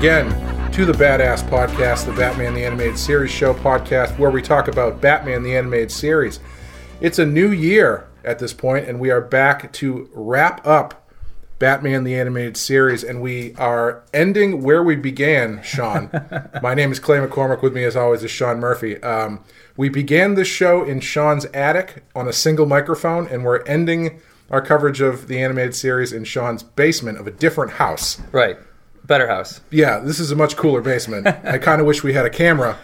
Hello, everyone. Welcome again to the Badass Podcast, the Batman the Animated Series show podcast, where we talk about Batman the Animated Series. It's a new year at this point, and we are back to wrap up Batman the Animated Series, and we are ending where we began, Sean. My name is Clay McCormick. With me, as always, is Sean Murphy. Um, we began this show in Sean's attic on a single microphone, and we're ending our coverage of the animated series in Sean's basement of a different house. Right. Better house. Yeah, this is a much cooler basement. I kind of wish we had a camera.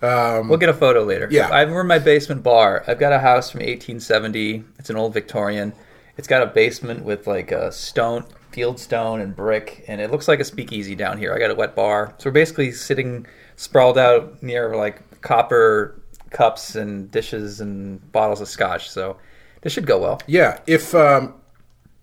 We'll get a photo later. Yeah. I'm in my basement bar. I've got a house from 1870. It's an old Victorian. It's got a basement with like a stone, field stone and brick, and it looks like a speakeasy down here. I got a wet bar. So we're basically sitting sprawled out near like copper cups and dishes and bottles of scotch. So this should go well. Yeah, if um,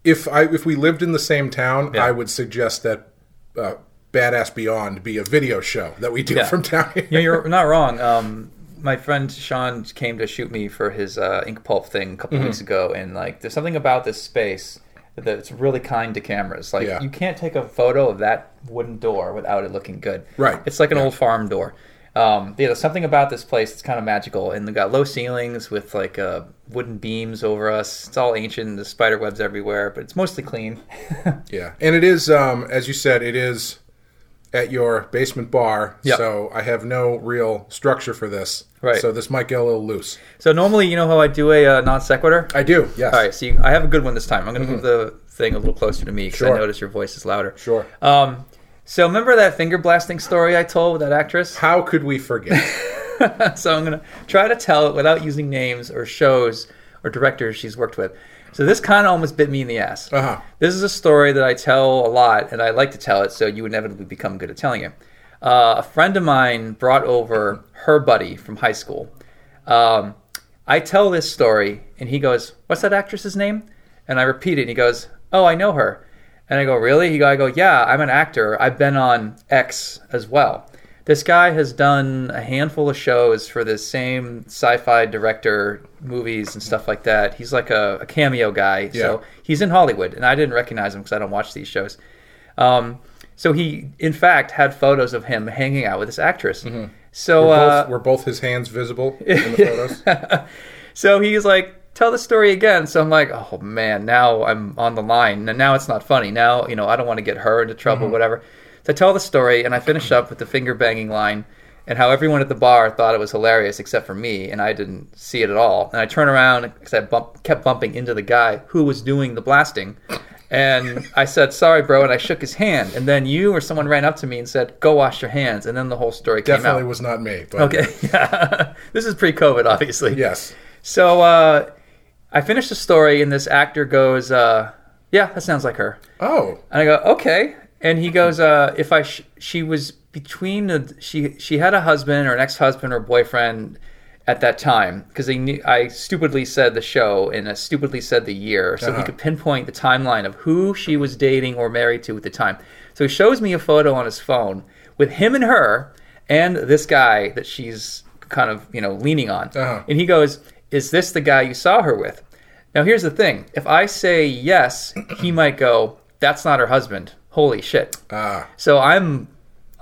if I if we lived in the same town, Yeah. I would suggest that uh, Badass Beyond be a video show that we do Yeah. from town here. Yeah, you're not wrong. Um, my friend Sean came to shoot me for his uh, ink pulp thing a couple Mm-hmm. weeks ago, and like, there's something about this space that's really kind to cameras. Like, Yeah. you can't take a photo of that wooden door without it looking good. Right. It's like an old farm door. Um, yeah, there's something about this place that's kind of magical, and they've got low ceilings with like uh, wooden beams over us. It's all ancient. There's spider webs everywhere, but it's mostly clean. Yeah, and it is, um, as you said, it is at your basement bar. Yep. So I have no real structure for this. Right. So this might get a little loose. so normally, you know how I do a uh, non sequitur. I do. Yes. All right, so you, I have a good one this time. I'm going to move the thing a little closer to me because Sure. I notice your voice is louder. Sure. Um, so remember that finger blasting story I told with that actress? How could we forget? so I'm going to try to tell it without using names or shows or directors she's worked with. So this kind of almost bit me in the ass. Uh-huh. This is a story that I tell a lot, and I like to tell it, so you inevitably become good at telling it. Uh, a friend of mine brought over her buddy from high school. Um, I tell this story, and he goes, "What's that actress's name?" And I repeat it. And he goes, "Oh, I know her." And I go, "Really?" He go, "I go, yeah, I'm an actor. I've been on X as well." This guy has done a handful of shows for this same sci-fi director, movies and stuff like that. He's like a, a cameo guy. Yeah. So he's in Hollywood, and I didn't recognize him because I don't watch these shows. Um, so he, in fact, had photos of him hanging out with this actress. So, Mm-hmm. Were uh, were both his hands visible in the photos? so he's like, "Tell the story again." So I'm like, "Oh man, now I'm on the line, and now it's not funny. Now you know I don't want to get her into trouble, whatever." So I tell the story, and I finish up with the finger banging line, and how everyone at the bar thought it was hilarious except for me, and I didn't see it at all. And I turn around because I bump, kept bumping into the guy who was doing the blasting. And I said, "Sorry, bro," and I shook his hand. And then you or someone ran up to me and said, "Go wash your hands." And then the whole story came Definitely was not me. But Okay, yeah. this is pre-COVID, obviously. Yes. So uh, I finished the story, and this actor goes, uh, "Yeah, that sounds like her." Oh. And I go, "Okay." And he goes, uh, "If I sh- she was between the she she had a husband or an ex-husband or boyfriend at that time because I knew I stupidly said the show and I stupidly said the year, so he Uh-huh. could pinpoint the timeline of who she was dating or married to at the time. So he shows me a photo on his phone with him and her and this guy that she's kind of you know leaning on, Uh-huh. and he goes, "Is this the guy you saw her with?" Now here's the thing: if I say yes, he might go, "That's not her husband." Holy shit! Ah. So I'm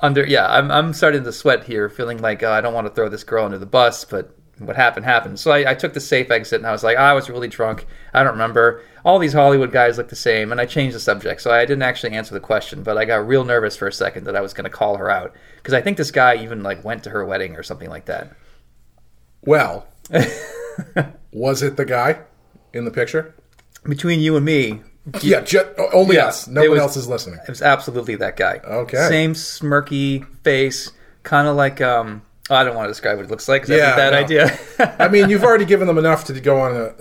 under, yeah, I'm, I'm starting to sweat here, feeling like uh, I don't want to throw this girl under the bus, but what happened happened. So I, I took the safe exit and I was like, I was really drunk. I don't remember. All these Hollywood guys look the same, and I changed the subject. So I didn't actually answer the question, but I got real nervous for a second that I was going to call her out because I think this guy even like went to her wedding or something like that. Well, was it the guy in the picture? Between you and me, Yeah, ju- only Yeah, us. No one was- else is listening. It was absolutely that guy. Okay. Same smirky face, kind of like um. Oh, I don't want to describe what it looks like. that's Yeah, a bad no. idea. I mean, you've already given them enough to go on a,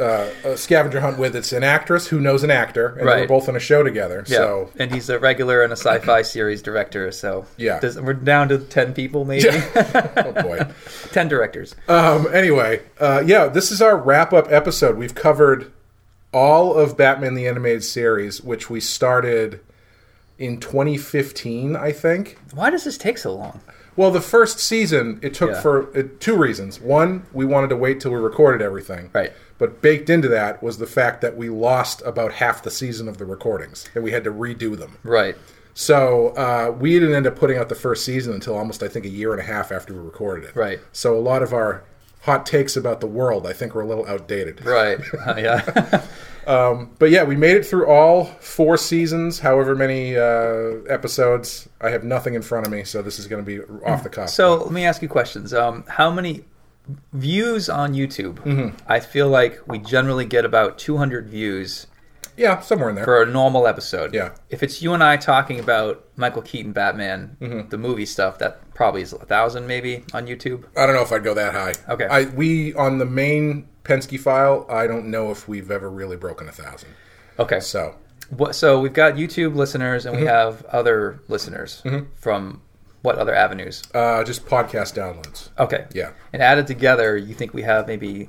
a, a scavenger hunt with. It's an actress who knows an actor, and Right. we're both on a show together. yeah. So and he's a regular and a sci-fi series director. So Yeah. Does- we're down to ten people, maybe oh boy. ten directors. Um, anyway, uh, yeah, this is our wrap up episode. We've covered all of Batman the Animated Series, which we started in 2015, I think. Why does this take so long? Well, the first season it took Yeah. for uh, two reasons. One, we wanted to wait till we recorded everything. Right. But baked into that was the fact that we lost about half the season of the recordings, and we had to redo them. Right. So uh, we didn't end up putting out the first season until almost, I think, a year and a half after we recorded it. Right. So a lot of our hot takes about the world, I think, were a little outdated. Right. Uh, yeah. But yeah, we made it through all four seasons, however many uh, episodes. I have nothing in front of me, so this is going to be off the cuff. so let me ask you questions. Um, how many views on YouTube? Mm-hmm. I feel like we generally get about 200 views yeah, somewhere in there. for a normal episode. Yeah. If it's you and I talking about Michael Keaton Batman, Mm-hmm. the movie stuff, that probably is a thousand maybe on YouTube. I don't know if I'd go that high. Okay. I we on the main Penske file. I don't know if we've ever really broken a thousand. Okay. So What, so we've got YouTube listeners and we Mm-hmm. have other listeners from what other avenues? uh, just podcast downloads. Okay. Yeah. And added together, you think we have maybe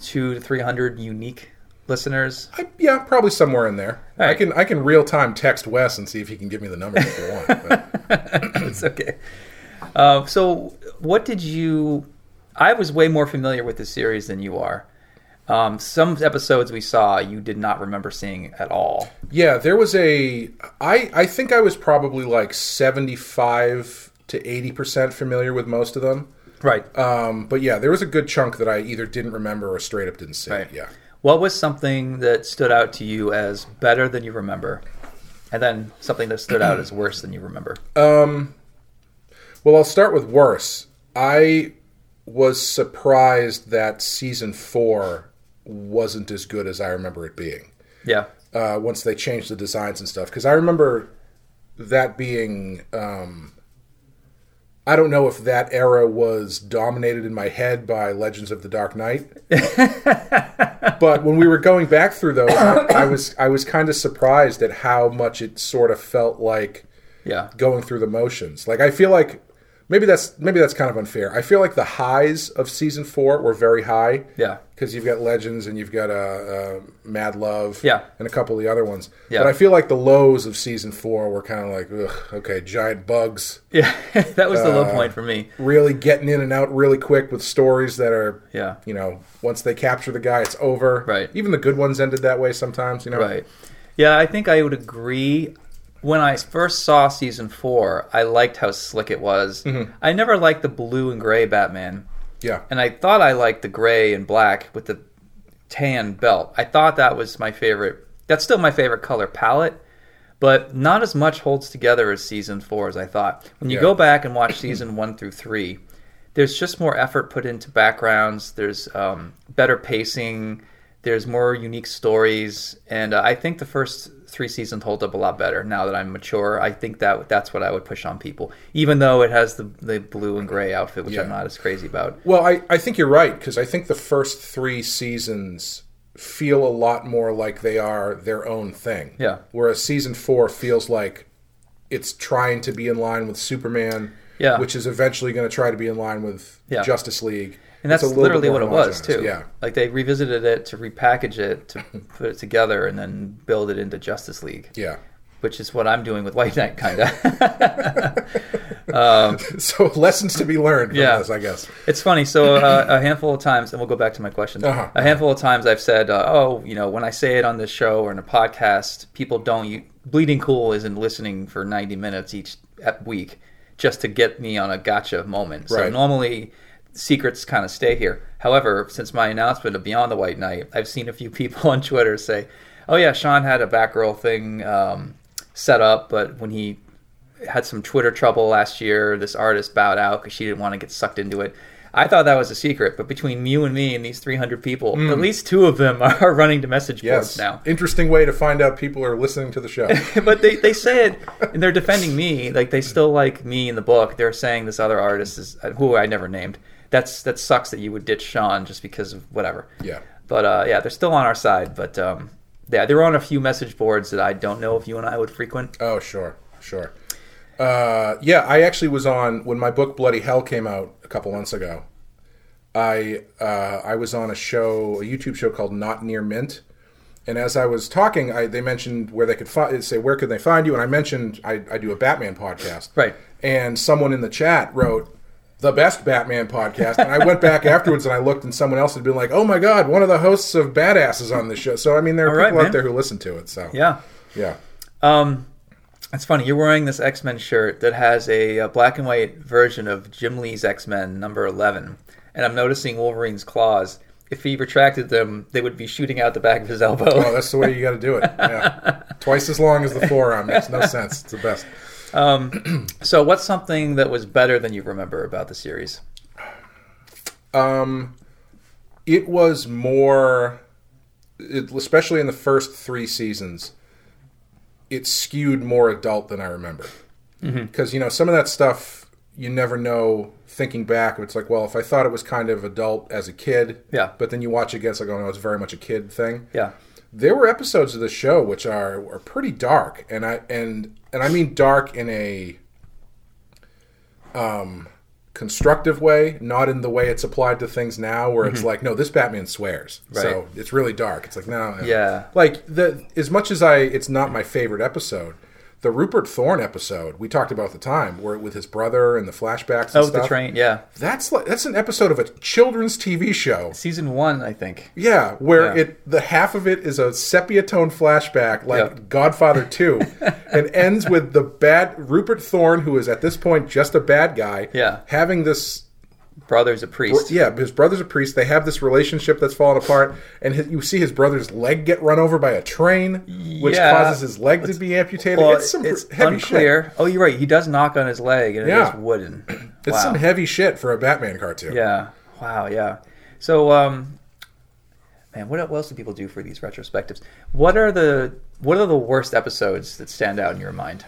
two to three hundred unique listeners? I, yeah, probably somewhere in there. All I can I can real time text Wes and see if he can give me the number if you want. It's okay. Uh, so, what did you? I was way more familiar with the series than you are. Um, some episodes we saw, you did not remember seeing at all. yeah, there was a. I I think I was probably like seventy five to eighty percent familiar with most of them. Right. Um, but yeah, there was a good chunk that I either didn't remember or straight up didn't see. Right. Yeah. What was something that stood out to you as better than you remember, and then something that stood out as worse than you remember? Well, I'll start with worse. I was surprised that season four wasn't as good as I remember it being. Yeah. Uh, once they changed the designs and stuff, because I remember that being. Um, I don't know if that era was dominated in my head by Legends of the Dark Knight, but when we were going back through those, I, I was I was kind of surprised at how much it sort of felt like Yeah. going through the motions. Like I feel like maybe that's maybe that's kind of unfair. I feel like the highs of season four were very high. Yeah. Because you've got Legends and you've got uh, uh, Mad Love. Yeah. And a couple of the other ones. Yeah. But I feel like the lows of season four were kind of like, ugh, okay, giant bugs Yeah. that was the Uh, low point for me. really getting in and out really quick with stories that are, Yeah. you know, once they capture the guy, it's over. Right. Even the good ones ended that way sometimes. You know. Right. Yeah, I think I would agree. When I first saw season four, I liked how slick it was. Mm-hmm. I never liked the blue and gray Batman, Yeah. and I thought I liked the gray and black with the tan belt. I thought that was my favorite. That's still my favorite color palette, but not as much holds together as season four as I thought. When you Yeah. go back and watch season one through three, there's just more effort put into backgrounds. There's um, better pacing. There's more unique stories, and uh, I think the first three seasons hold up a lot better. Now that I'm mature, I think that that's what I would push on people, even though it has the the blue and gray outfit, which I'm not as crazy about. Well, I, I think you're right because I think the first three seasons feel a lot more like they are their own thing. Yeah. Whereas season four feels like it's trying to be in line with Superman. Yeah. Which is eventually going to try to be in line with Yeah. Justice League. And that's It's a little literally what it was too. Yeah. like they revisited it to repackage it to put it together and then build it into Justice League, Yeah. which is what I'm doing with White Knight, kind of. So lessons to be learned from Yeah. this, I guess. It's funny. So uh, a handful of times, and we'll go back to my question. Uh-huh. A handful of times I've said, uh, "Oh, you know, when I say it on this show or in a podcast, people don't. You, Bleeding Cool isn't listening for ninety minutes each week just to get me on a gotcha moment. So Right. normally." Secrets kind of stay here. However, since my announcement of Beyond the White Knight, I've seen a few people on Twitter say, "Oh yeah, Sean had a Batgirl thing um, set up, but when he had some Twitter trouble last year. This artist bowed out because she didn't want to get sucked into it. I thought that was a secret, but between you and me and these 300 people, at least two of them are running to message. Yes. boards now. Interesting way to find out people are listening to the show. but they, they say it, and they're defending me. Like they still like me in the book. They're saying this other artist is who I never named. That's that sucks that you would ditch Sean just because of whatever. yeah. But uh, yeah, they're still on our side. But um, yeah, they're on a few message boards that I don't know if you and I would frequent. Oh, sure, sure. Uh, yeah, I actually was on when my book Bloody Hell came out a couple months ago. I uh, I was on a show, a YouTube show called Not Near Mint, And as I was talking, I, they mentioned where they could fi- say where could they find you, and I mentioned I, I do a Batman podcast, Right. And someone in the chat wrote the best Batman podcast, and I went back afterwards and I looked, and someone else had been like, "Oh my god, one of the hosts of Badasses on the show." So I mean, there are All right, people out there who listen to it. So Yeah. yeah, Um, it's funny. You're wearing this X Men shirt that has a, uh black and white version of Jim Lee's X Men number eleven, and I'm noticing Wolverine's claws. If he retracted them, they would be shooting out the back of his elbow. oh, that's the way you got to do it. Yeah, twice as long as the forearm makes no sense. It's the best. Um, so, what's something that was better than you remember about the series? Um, it was more, it, especially in the first three seasons. It skewed more adult than I remember, because you know some of that stuff you never know. Thinking back, it's like, well, if I thought it was kind of adult as a kid, Yeah. but then you watch it again, it's like, oh no, it's very much a kid thing. Yeah. There were episodes of the show which are are pretty dark, and I and and I mean dark in a um constructive way, not in the way it's applied to things now, where it's like, no, this Batman swears, so Mm-hmm. It's really dark. It's like, no. Yeah. like the as much as I, it's not my favorite episode. The Rupert Thorne episode we talked about at the time, where with his brother and the flashbacks and Oh, stuff. the train. Yeah. That's like that's an episode of a children's TV show. Season one, I think. Yeah, where Yeah. it the half of it is a sepia tone flashback like Yep. Godfather 2 and ends with the bad Rupert Thorne who is at this point just a bad guy Yeah. having this Brother's a priest. yeah, his brother's a priest. They have this relationship that's fallen apart and his, you see his brother's leg get run over by a train which Yeah. causes his leg to be amputated. Well, it's some it's heavy shit. Oh, you're right. He does knock on his leg, and Yeah. it is wooden. It's some heavy shit for a Batman cartoon. Yeah. Wow. Yeah. So, um, man, what, what else do people do for these retrospectives? What are the what are the worst episodes that stand out in your mind?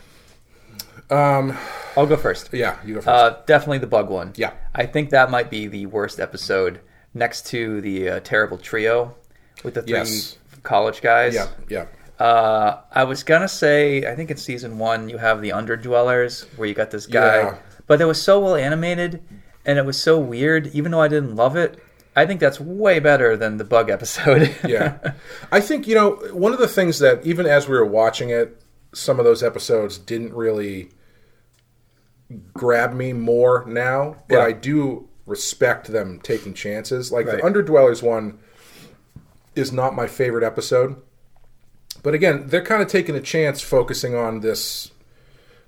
Um I'll go first. yeah, you go first. Uh, definitely the bug one. Yeah. I think that might be the worst episode next to the uh, terrible trio with the three Yes. college guys. yeah, yeah. Uh, I was gonna say, I think in season one you have the underdwellers where you got this guy, Yeah. but it was so well animated and it was so weird. Even though I didn't love it, I think that's way better than the bug episode. yeah. I think, you know, one of the things that even as we were watching it, some of those episodes didn't really grab me more now, but Yeah. I do respect them taking chances. Like Right. the Underdwellers one is not my favorite episode. But again, they're kind of taking a chance focusing on this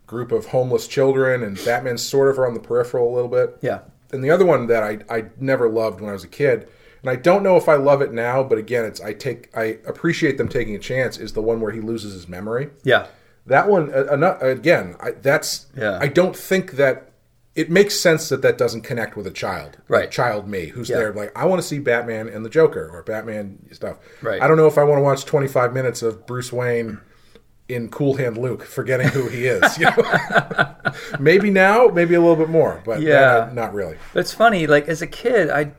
group of homeless children and Batman's sort of on the peripheral a little bit yeah, and the other one that I, I never loved when I was a kid, and I don't know if I love it now, but again, it's I take I appreciate them taking a chance. Is the one where he loses his memory? yeah, That one uh, again, I, that's Yeah. I don't think that it makes sense that that doesn't connect with a child, Right. Child me, who's Yeah. there like I want to see Batman and the Joker or Batman stuff. Right. I don't know if I want to watch twenty five minutes of Bruce Wayne in Cool Hand Luke, forgetting who he is. You know? maybe now, maybe a little bit more, but Yeah. uh, not really. It's funny. Like as a kid, I,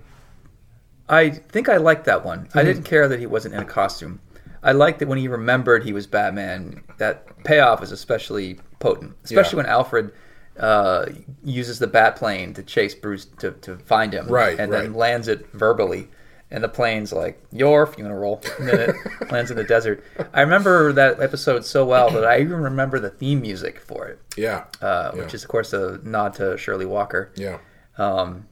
I think I liked that one. Mm-hmm. I didn't care that he wasn't in a costume. I like that when he remembered he was Batman. That payoff is especially potent, especially Yeah. when Alfred uh, uses the bat plane to chase Bruce to, to find him, Right, and then lands it verbally. And the plane's like, your you want? And then it lands in the desert. I remember that episode so well that I even remember the theme music for it, Yeah. uh, Yeah. which is of course a nod to Shirley Walker. Yeah. Um,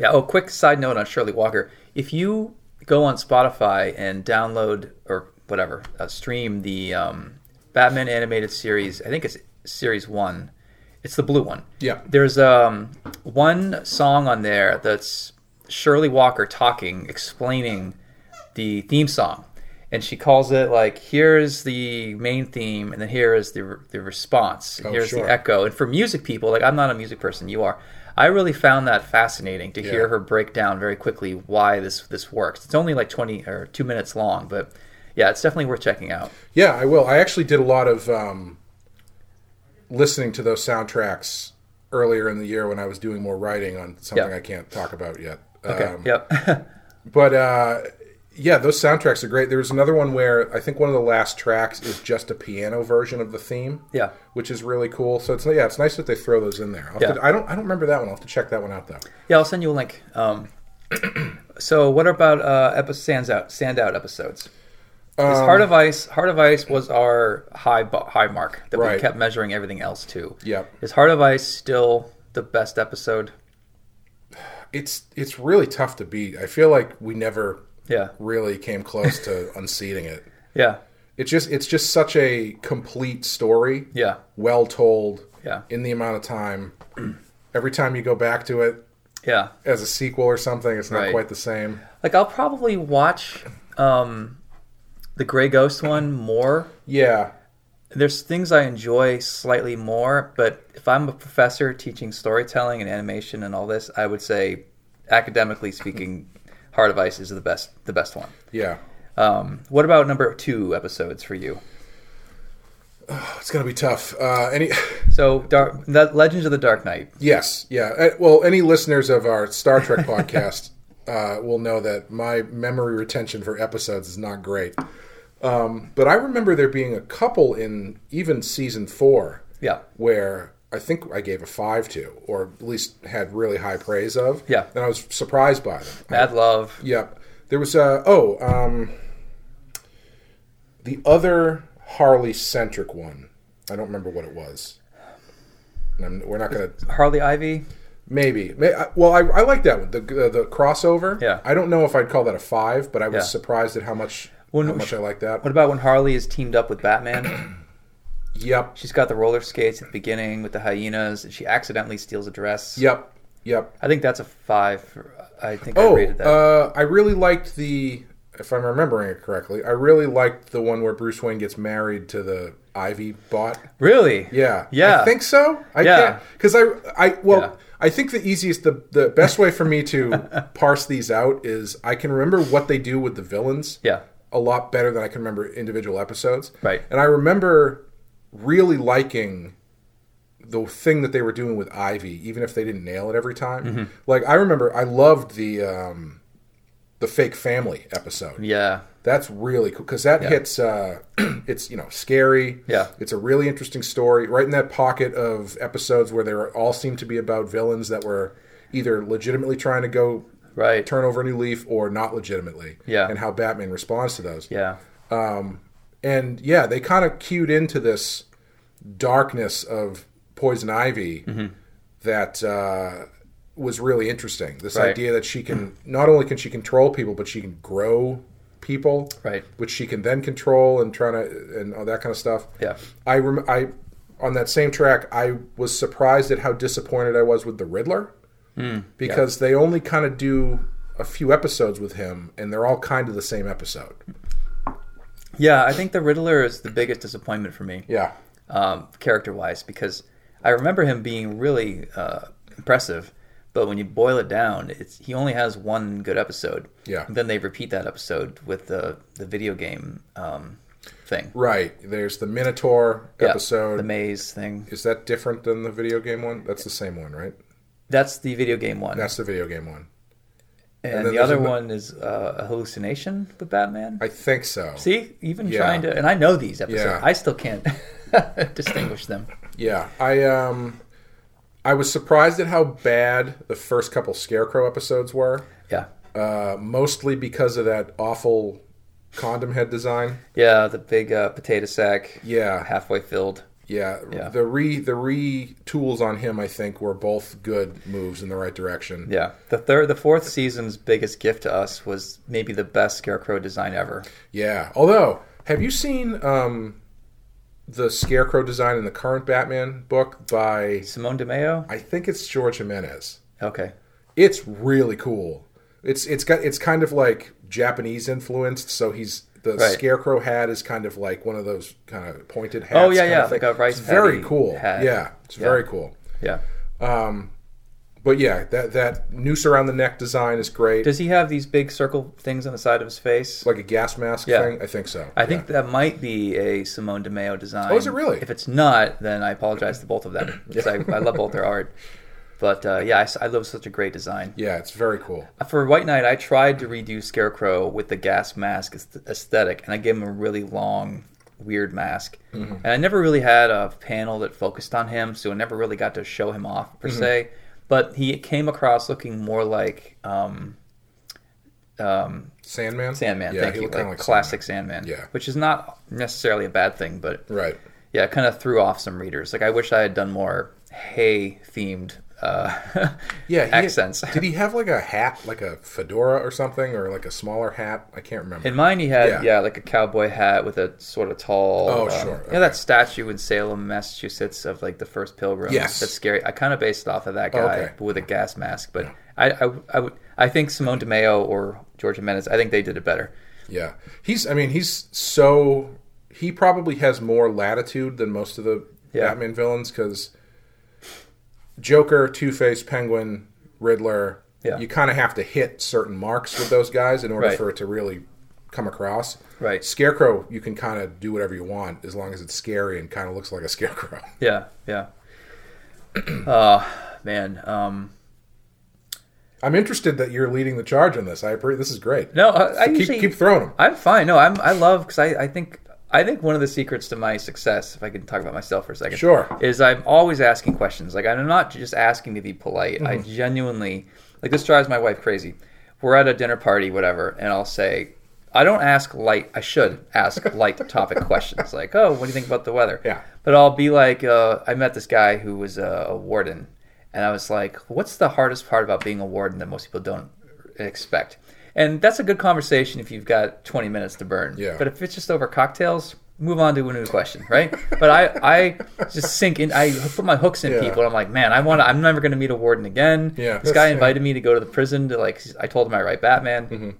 yeah. Oh, quick side note on Shirley Walker. If you go on Spotify and download or whatever, uh, stream the um, Batman animated series, I think it's series one. It's the blue one. Yeah. There's um, one song on there that's Shirley Walker talking, explaining the theme song. And she calls it like, here's the main theme, and then here is the, the response. and Oh, here's sure. the echo. And for music people, like I'm not a music person, you are. I really found that fascinating to hear her break down very quickly why this this works. It's only like 20 or two minutes long, but yeah, it's definitely worth checking out. Yeah, I will. I actually did a lot of um, listening to those soundtracks earlier in the year when I was doing more writing on something Yeah. I can't talk about yet. Okay. Um, yep. But uh, yeah, those soundtracks are great. There's another one where I think one of the last tracks is just a piano version of the theme. yeah. Which is really cool. So it's yeah, it's nice that they throw those in there. Yeah. to- I don't I don't remember that one. I'll have to check that one out though. Yeah, I'll send you a link. Um, so, what about uh, epi- stands out standout episodes? Um, Heart of Ice, Heart of Ice was our high high mark that Right. we kept measuring everything else to. Yep. Is Heart of Ice still the best episode? It's it's really tough to beat. I feel like we never Yeah, really came close to unseating it. yeah, It's just it's just such a complete story, yeah, well told yeah, in the amount of time. Every time you go back to it yeah. as a sequel or something, it's not Right. quite the same. Like I'll probably watch um, the Gray Ghost one more. Yeah, There's things I enjoy slightly more, but if I'm a professor teaching storytelling and animation and all this, I would say, academically speaking, Heart of Ice is the best, the best one. yeah. Um, what about number two episodes for you? It's gonna be tough. Uh, any So, Dark, the Legends of the Dark Knight. yes, yeah. Uh, Well, any listeners of our Star Trek podcast uh, will know that my memory retention for episodes is not great. Um, but I remember there being a couple in even season four Yeah, where I think I gave a five to, or at least had really high praise of. Yeah. and I was surprised by them. Mad Love. Yep. There was a oh um the other Harley centric one. I don't remember what it was. And we're not gonna Harley Ivy. maybe. Well, I, I like that one. The, the the crossover. Yeah. I don't know if I'd call that a five, but I was Yeah. surprised at how much When- how much I like that. What about when Harley is teamed up with Batman? Yep. She's got the roller skates at the beginning with the hyenas, and she accidentally steals a dress. Yep. Yep. I think that's a five. I think I Oh, rated that. uh, I really liked the. If I'm remembering it correctly, I really liked the one where Bruce Wayne gets married to the Ivy bot. really? Yeah, Yeah. I think so. I Yeah. can't because I, I well, Yeah. I think the easiest, the the best way for me to parse these out is I can remember what they do with the villains Yeah. a lot better than I can remember individual episodes. Right. and I remember really liking the thing that they were doing with Ivy, even if they didn't nail it every time. Mm-hmm. Like I remember, I loved the um, the fake family episode. Yeah. That's really cool because that Yeah. hits. Uh, it's you know scary. Yeah. it's a really interesting story. Right in that pocket of episodes where they were all seem to be about villains that were either legitimately trying to go Right. turn over a new leaf or not legitimately. Yeah. and how Batman responds to those. Yeah. And yeah, they kind of cued into this darkness of Poison Ivy Mm-hmm. that uh, was really interesting. This Right. idea that she can not only can she control people, but she can grow people, Right. Which she can then control and trying to and all that kind of stuff. Yeah. I rem- I on that same track, I was surprised at how disappointed I was with the Riddler Hmm. because they only kind of do a few episodes with him, and they're all kind of the same episode. Yeah. I think the Riddler is the biggest disappointment for me, Yeah. um, character wise, because I remember him being really uh, impressive. But when you boil it down, it's he only has one good episode. Yeah. And then they repeat that episode with the the video game um, thing. Right. There's the Minotaur Yeah, episode. the maze thing. Is that different than the video game one? That's the same one, right? That's the video game one. That's the video game one. And, then the other ano- one is uh, a hallucination with Batman. I think so. See, even Yeah. trying to, and I know these episodes. Yeah. I still can't distinguish them. Yeah. I um I was surprised at how bad the first couple Scarecrow episodes were. Yeah, Uh, mostly because of that awful condom head design. yeah, the big uh, potato sack, Yeah. halfway filled. Yeah. Yeah. The re the re tools on him I think were both good moves in the right direction. Yeah, the third, the fourth season's biggest gift to us was maybe the best Scarecrow design ever. Yeah. Although, have you seen um the Scarecrow design in the current Batman book by Simone Di Meo. I think it's Jorge Jimenez. Okay, It's really cool. It's it's got it's kind of like Japanese influenced. So he's the Right. Scarecrow hat is kind of like one of those kind of pointed hats. Oh, yeah, yeah, like a rice It's very cool. hat. Yeah, it's Yeah. very cool. yeah. Um, but yeah, that that noose around the neck design is great. Does he have these big circle things on the side of his face? like a gas mask Yeah. thing. I think so. I think that might be a Simone Di Meo design. Oh, is it really? If it's not, then I apologize to both of them because I, I love both their art. But uh, yeah, I love such a great design. Yeah, it's very cool. For White Knight, I tried to redo Scarecrow with the gas mask aesthetic, and I gave him a really long, weird mask. And I never really had a panel that focused on him, so I never really got to show him off per se. But he came across looking more like um, um, Sandman. Sandman. Yeah, thank he you, like like classic Sandman. Yeah. which is not necessarily a bad thing, but Right. yeah, it kind of threw off some readers. Like I wish I had done more hay themed uh, Yeah. he- accents. did he have like a hat, like a fedora or something, or like a smaller hat? I can't remember. In mine, he had Yeah. yeah. like a cowboy hat with a sort of tall. Oh, um, sure, You know that statue in Salem, Massachusetts, of like the first pilgrim. Yes. that's scary. I kind of based it off of that Oh, guy okay. with a gas mask. But I, I, I, would, I think Simone Di Meo or Jorge Jimenez. I think they did it better. Yeah, he's. I mean, he's so. He probably has more latitude than most of the Yeah. Batman villains because Joker, Two Face, Penguin, Riddler. Yeah. You kind of have to hit certain marks with those guys in order Right. for it to really come across. Right. Scarecrow, you can kind of do whatever you want as long as it's scary and kind of looks like a scarecrow. Yeah, yeah. Oh man. Um, I'm interested that you're leading the charge on this. I agree. This is great. no, I, I keep, usually keep throwing them. I'm fine. No, I'm. I love because I, I think I think one of the secrets to my success, if I can talk about myself for a second, Sure. is I'm always asking questions. Like I'm not just asking to be polite. I Mm-hmm. genuinely like this drives my wife crazy. We're at a dinner party, whatever, and I'll say. I don't ask light. I should ask light topic questions, like, "Oh, what do you think about the weather?" Yeah. But I'll be like, uh, I met this guy who was a, a warden, and I was like, "What's the hardest part about being a warden that most people don't expect?" And that's a good conversation if you've got 20 minutes to burn. Yeah. But if it's just over cocktails, move on to a new question, right? but I, I just sink in. I put my hooks in Yeah. people. And I'm like, man, I want. I'm never going to meet a warden again. Yeah, This guy invited me to go to the prison to like. I told him I write Batman. Mm-hmm.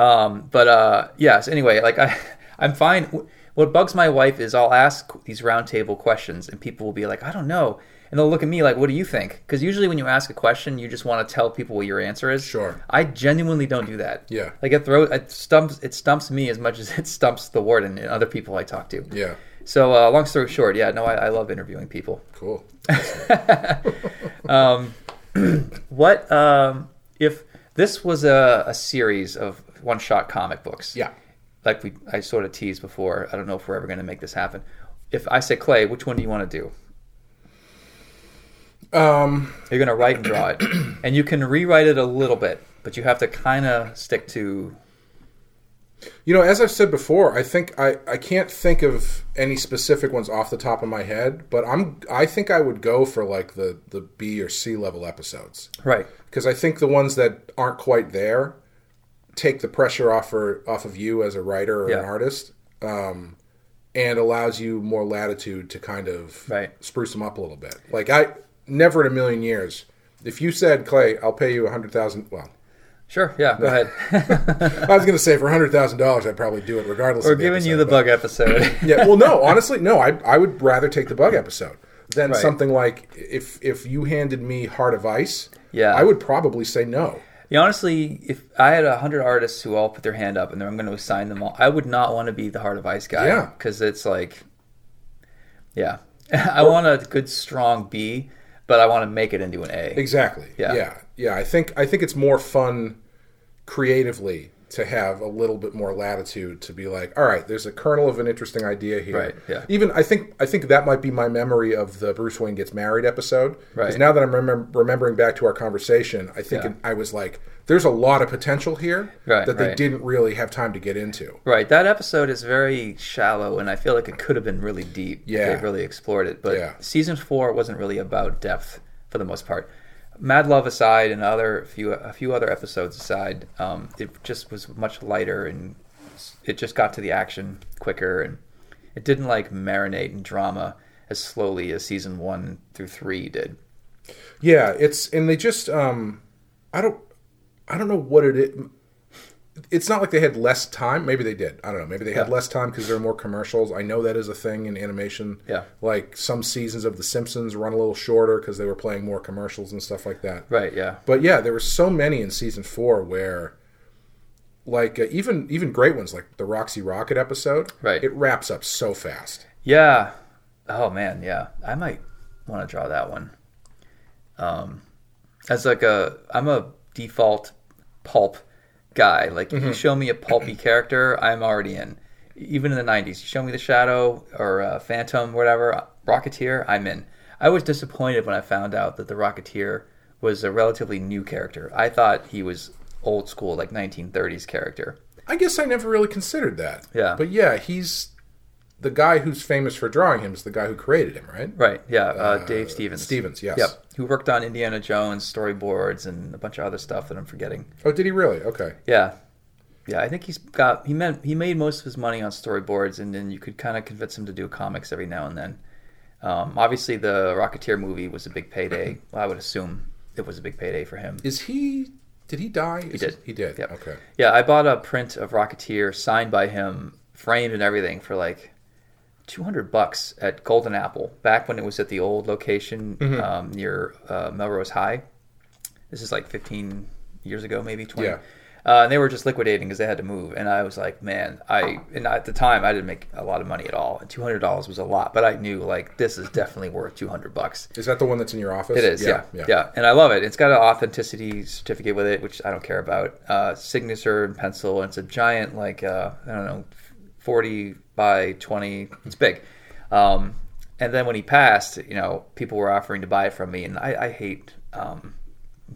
Um, but uh, yes. Anyway, like I, I'm fine. What bugs my wife is I'll ask these roundtable questions, and people will be like, I don't know, and they'll look at me like, What do you think? Because usually when you ask a question, you just want to tell people what your answer is. Sure. I genuinely don't do that. Yeah. Like it throws it stumps it stumps me as much as it stumps the warden and other people I talk to. Yeah. So uh, long story short, yeah, no, I, I love interviewing people. Cool. um, What um, if this was a, a series of one shot comic books? Yeah. Like we I sort of teased before. I don't know if we're ever going to make this happen. If I say Clay, which one do you want to do? Um, You're going to write and draw it, and you can rewrite it a little bit, but you have to kind of stick to. You know, as I've said before, I think I, I can't think of any specific ones off the top of my head, but I'm I think I would go for like the the B or C level episodes Right. because I think the ones that aren't quite there take the pressure off for, off of you as a writer or Yeah. an artist, um, and allows you more latitude to kind of Right. spruce them up a little bit. Like I never in a million years, if you said Clay, I'll pay you a hundred thousand. Well, Sure. Yeah. Go ahead. I was going to say for a hundred thousand dollars, I'd probably do it regardless. We're of the giving you the but- bug episode. yeah. Well, no, honestly, no. I I would rather take the bug episode than Right. something like if if you handed me Heart of Ice. Yeah. I would probably say no. Yeah, honestly, if I had a hundred artists who all put their hand up and I'm going to assign them all, I would not want to be the Heart of Ice guy. Yeah. because it's like, yeah, I want a good strong B, but I want to make it into an A. Exactly. Yeah. Yeah. Yeah. I think I think it's more fun creatively to have a little bit more latitude to be like, all right, there's a kernel of an interesting idea here. Right, yeah. Even I think I think that might be my memory of the Bruce Wayne gets married episode. Because Right. now that I'm remem- remembering back to our conversation, I think Yeah. I was like, there's a lot of potential here Right, that they right. didn't really have time to get into. Right, that episode is very shallow, and I feel like it could have been really deep. if Yeah. they really explored it. But Yeah. season four wasn't really about depth for the most part. Mad Love aside, and other few a few other episodes aside, um, it just was much lighter, and it just got to the action quicker, and it didn't like marinate in drama as slowly as season one through three did. Yeah, it's and they just um I don't I don't know what it. It's not like they had less time. Maybe they did. I don't know. Maybe they had Yeah. less time because there are more commercials. I know that is a thing in animation. Yeah. Like some seasons of The Simpsons run a little shorter because they were playing more commercials and stuff like that. Right? Yeah. But yeah, there were so many in season four where, like uh, even even great ones like the Roxy Rocket episode. Right. It wraps up so fast. Yeah. Oh man, yeah. I might want to draw that one. Um, as like a, I'm a default pulp guy. Like if you show me a pulpy character, I'm already in. Even in the '90s, you show me the Shadow or uh, Phantom, whatever, Rocketeer, I'm in. I was disappointed when I found out that the Rocketeer was a relatively new character. I thought he was old school like 1930s character. I guess I never really considered that. Yeah. But yeah, he's the guy who's famous for drawing him is the guy who created him, right? Right. Yeah. Uh, Dave Stevens. Stevens, yes. Yep. Who worked on Indiana Jones storyboards and a bunch of other stuff that I'm forgetting. Oh, did he really? Okay. Yeah. Yeah, I think he's got he meant he made most of his money on storyboards, and then you could kind of convince him to do comics every now and then. Um, obviously, the Rocketeer movie was a big payday. Well, I would assume it was a big payday for him. Is he? Did he die? He did. He did. Yep. Okay. Yeah, I bought a print of Rocketeer signed by him, framed and everything, for like two hundred bucks at Golden Apple back when it was at the old location Mm-hmm. um, near uh, Melrose High. This is like fifteen years ago, maybe twenty. Yeah. Uh, and they were just liquidating because they had to move, and I was like, man, I and at the time I didn't make a lot of money at all, and two hundred dollars was a lot, but I knew like this is definitely worth two hundred bucks. Is that the one that's in your office? It is, yeah, yeah, and I love it. It's got an authenticity certificate with it, which I don't care about. Uh, signature and pencil, and it's a giant, like uh, I don't know, forty by twenty. It's big. Um, and then when he passed, you know, people were offering to buy it from me, and I, I hate um,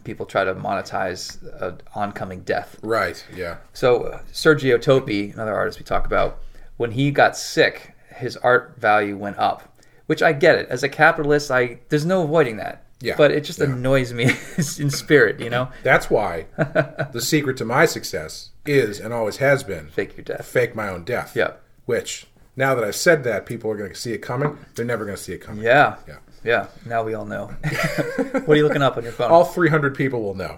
people try to monetize an oncoming death. Right. Yeah. So uh, Sergio Toppi, another artist we talk about, when he got sick, his art value went up, which I get it. As a capitalist, I there's no avoiding that. Yeah. But it just Yeah. annoys me in spirit, you know. That's why the secret to my success is and always has been Fake your death. fake my own death. Yeah. Which now that I've said that, people are going to see it coming. They're never going to see it coming. Yeah. Yeah. Yeah. Now we all know. what are you looking up on your phone? All 300 people will know.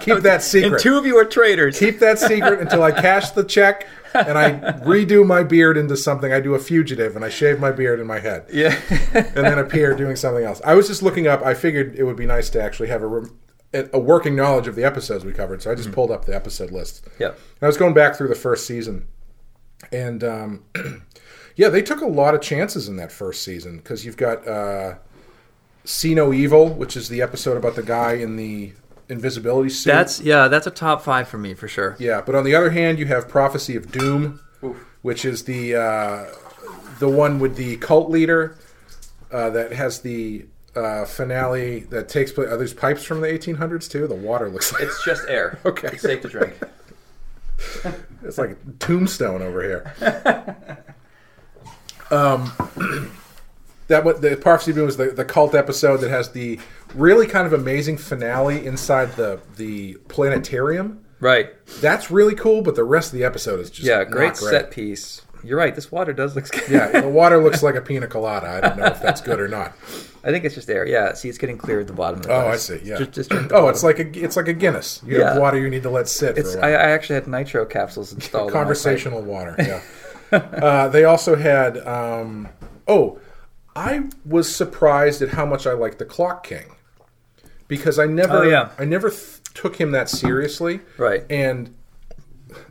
Keep that secret. and two of you are traitors. keep that secret until I cash the check and I redo my beard into something. I do a fugitive and I shave my beard in my head. yeah. and then appear doing something else. I was just looking up. I figured it would be nice to actually have a rem- a working knowledge of the episodes we covered. So I just mm-hmm. pulled up the episode list. Yeah. And I was going back through the first season, and um, yeah, they took a lot of chances in that first season because you've got uh, See No Evil, which is the episode about the guy in the invisibility suit. That's yeah, that's a top five for me for sure. Yeah, but on the other hand, you have Prophecy of Doom, which is the uh, the one with the cult leader uh, that has the uh, finale that takes place. Are these pipes from the 1800s too? The water looks like It's just air. Okay. It's safe to drink. It's like a tombstone over here. Um, that what the Prophecy Doom is the, the cult episode that has the really kind of amazing finale inside the the planetarium. Right. That's really cool, but the rest of the episode is just Yeah, not great, set piece. You're right. This water does look good. Yeah, the water looks like a pina colada. I don't know if that's good or not. I think it's just air. Yeah. See, it's getting clear at the bottom of the Oh, glass. I see. Yeah. Just, just oh, bottom. it's like a it's like a Guinness. You have Yeah. water you need to let sit It's. I. I actually had nitro capsules installed. Conversational water. Yeah. uh, they also had. Um, oh, I was surprised at how much I liked the Clock King because I never Oh, yeah. I never th- took him that seriously. Right. And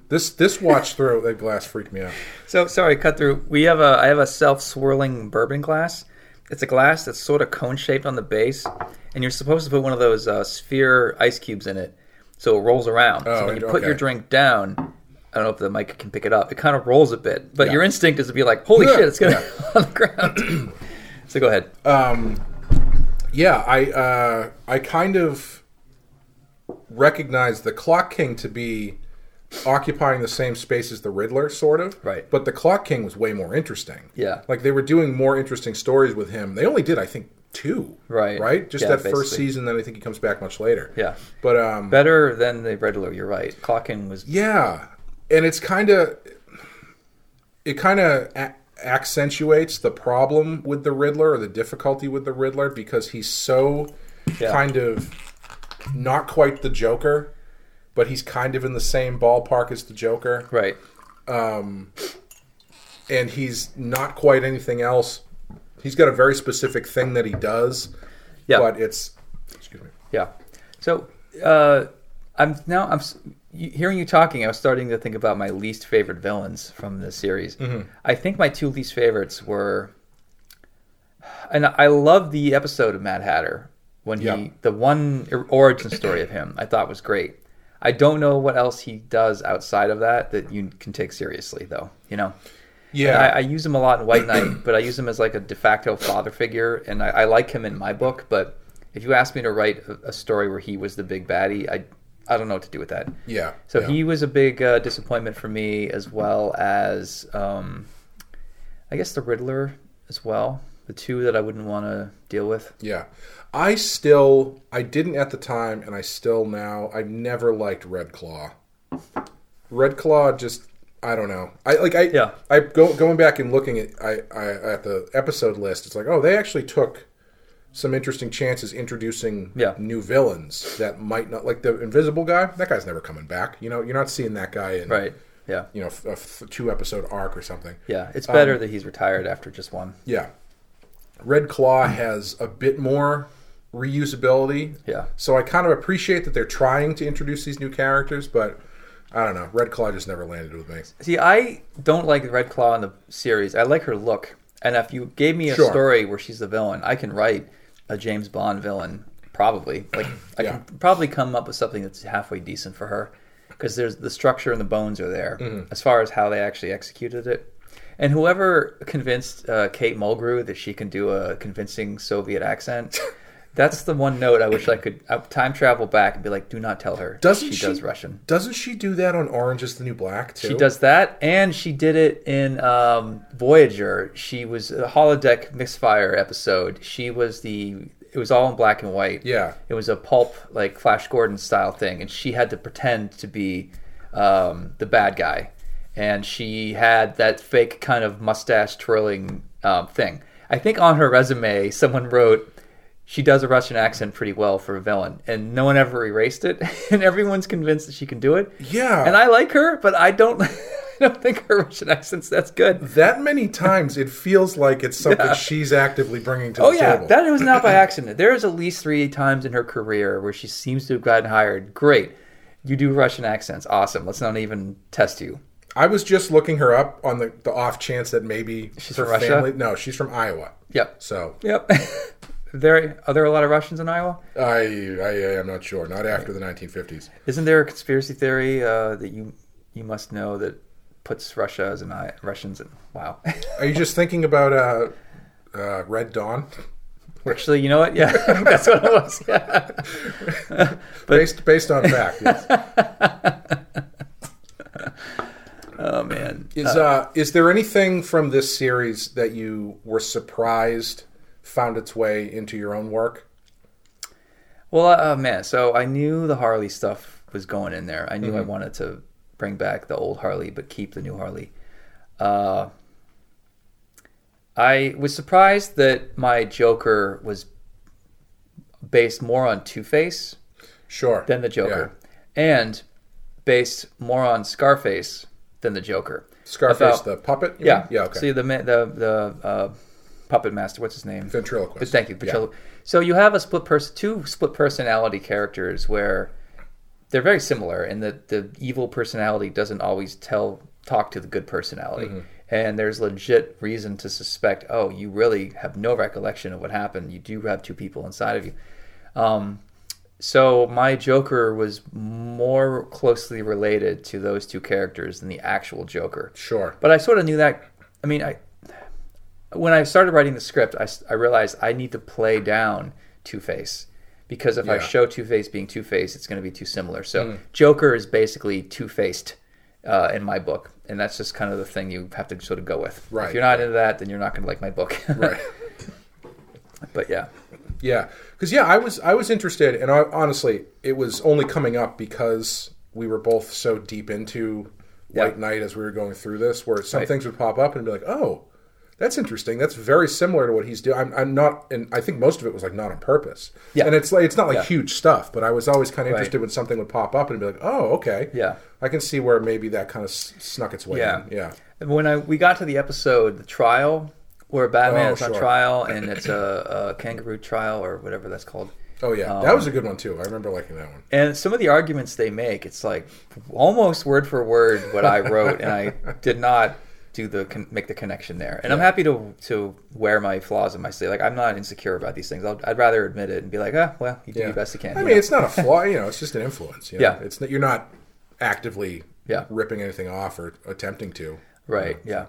this this watch through that glass freaked me out. So sorry, cut through. We have a. I have a self-swirling bourbon glass. It's a glass that's sort of cone-shaped on the base, and you're supposed to put one of those uh, sphere ice cubes in it, so it rolls around. Oh, so when you put your drink down, I don't know if the mic can pick it up. It kind of rolls a bit, but Yeah. your instinct is to be like, "Holy shit, it's gonna yeah. on the ground." so go ahead. yeah, I uh, I kind of recognize the Clock King to be occupying the same space as the Riddler, sort of. Right. But the Clock King was way more interesting. Yeah. Like they were doing more interesting stories with him. They only did, I think, two. Right. Right. Just Yeah, that first season. Then I think he comes back much later. Yeah, But um, better than the Riddler. You're right. Clock King was yeah, and it's kind of it kind of a- accentuates the problem with the Riddler or the difficulty with the Riddler because he's so Yeah. kind of not quite the Joker, but he's kind of in the same ballpark as the Joker, right. and he's not quite anything else. He's got a very specific thing that he does, Yeah. but it's excuse me. Yeah. So uh, I'm now I'm hearing you talking. I was starting to think about my least favorite villains from the series. Mm-hmm. I think my two least favorites were, and I love the episode of Mad Hatter when he Yeah. the one origin story of him. I thought was great. I don't know what else he does outside of that that you can take seriously, though. You know. Yeah, I, I use him a lot in White Knight, but I use him as like a de facto father figure, and I, I like him in my book. But if you ask me to write a, a story where he was the big baddie, I I don't know what to do with that. Yeah. So yeah. he was a big uh, disappointment for me, as well as um, I guess the Riddler as well. The two that I wouldn't want to deal with. Yeah. I still I didn't at the time and I still now I never liked Red Claw. Red Claw just I don't know. I like I Yeah. I go going back and looking at I, I at the episode list, it's like, oh, they actually took some interesting chances introducing Yeah. new villains that might not like the invisible guy. That guy's never coming back. You know, you're not seeing that guy in Right. Yeah. you know, a f- two episode arc or something. Yeah. It's better Um, that he's retired after just one. Yeah. Red Claw has a bit more reusability. Yeah. So I kind of appreciate that they're trying to introduce these new characters, but I don't know. Red Claw just never landed with me. See, I don't like Red Claw in the series. I like her look. And if you gave me a Sure. story where she's the villain, I can write a James Bond villain. Probably. Like I Yeah. can probably come up with something that's halfway decent for her because there's the structure and the bones are there Mm-hmm. as far as how they actually executed it. And whoever convinced uh, Kate Mulgrew that she can do a convincing Soviet accent, that's the one note I wish I could uh, time travel back and be like, do not tell her Doesn't she, she- does Russian. Doesn't she do that on Orange is the New Black too? She does that, and she did it in um, Voyager. She was a holodeck misfire episode. She was the. It was all in black and white. Yeah. It was a pulp like Flash Gordon style thing, and she had to pretend to be um, the bad guy, and she had that fake kind of mustache twirling um, thing. I think on her resume, someone wrote. She does a Russian accent pretty well for a villain, and no one ever erased it. And everyone's convinced that she can do it. Yeah. And I like her, but I don't. I don't think her Russian accent's that's good. that many times it feels like it's something she's actively bringing to Oh the yeah, table. that was not by accident. There is at least three times in her career where she seems to have gotten hired. Great, you do Russian accents. Awesome. Let's not even test you. I was just looking her up on the, the off chance that maybe She's her from Russia? family. No, she's from Iowa. Yep. So Yep. there are there a lot of Russians in Iowa? I, I am not sure. Not after the 1950s. Isn't there a conspiracy theory uh, that you you must know that puts Russia as an I Russians in? Wow. Are you just thinking about uh, uh, Red Dawn? Actually, you know what? Yeah, that's what it was. Yeah. based based on fact. Yes. Oh man. Is uh, is there anything from this series that you were surprised found its way into your own work? Well, uh, man, so I knew the Harley stuff was going in there. I knew I wanted to bring back the old Harley, but keep the new Harley. Uh, I was surprised that my Joker was based more on Two Face Sure. than the Joker, and based more on Scarface than the Joker. Scarface, About- the puppet. Yeah, mean? yeah. Okay. See the the the uh, puppet master. What's his name? Ventriloquist. Thank you. Yeah. So you have a split person, two split personality characters where they're very similar, and the the evil personality doesn't always tell talk to the good personality. Mm-hmm. And there's legit reason to suspect, oh, you really have no recollection of what happened. You do have two people inside of you. Um, so my Joker was more closely related to those two characters than the actual Joker. Sure. But I sort of knew that. I mean, I when I started writing the script, I, I realized I need to play down Two Face because if I show Two Face being Two Face, it's going to be too similar. So Joker is basically Two Faced uh, in my book, and that's just kind of the thing you have to sort of go with. Right. If you're not into that, then you're not going to like my book. Right. but yeah, Yeah, because yeah, I was I was interested, and I, honestly, it was only coming up because we were both so deep into Yeah. White Knight as we were going through this, where some Right. things would pop up and be like, oh, that's interesting. That's very similar to what he's doing. I'm, I'm not, and I think most of it was like not on purpose. Yeah. and it's like it's not like Yeah. huge stuff, but I was always kind of Right. interested when something would pop up and be like, oh, okay, Yeah. I can see where maybe that kind of snuck its way. Yeah. in. yeah, And when I we got to the episode, the trial, where Batman Oh, is on trial and it's a, a kangaroo trial or whatever that's called. oh yeah, Um, that was a good one too. I remember liking that one. And some of the arguments they make, it's like almost word for word what I wrote, and I did not do the con- make the connection there. And I'm happy to to wear my flaws in my sleeve. Like I'm not insecure about these things. I'll, I'd rather admit it and be like, ah, well, you do Yeah. your best you can. I you mean, know? it's not a flaw. You know, it's just an influence. you know? Yeah. it's not, you're not actively Yeah. ripping anything off or attempting to. right, yeah.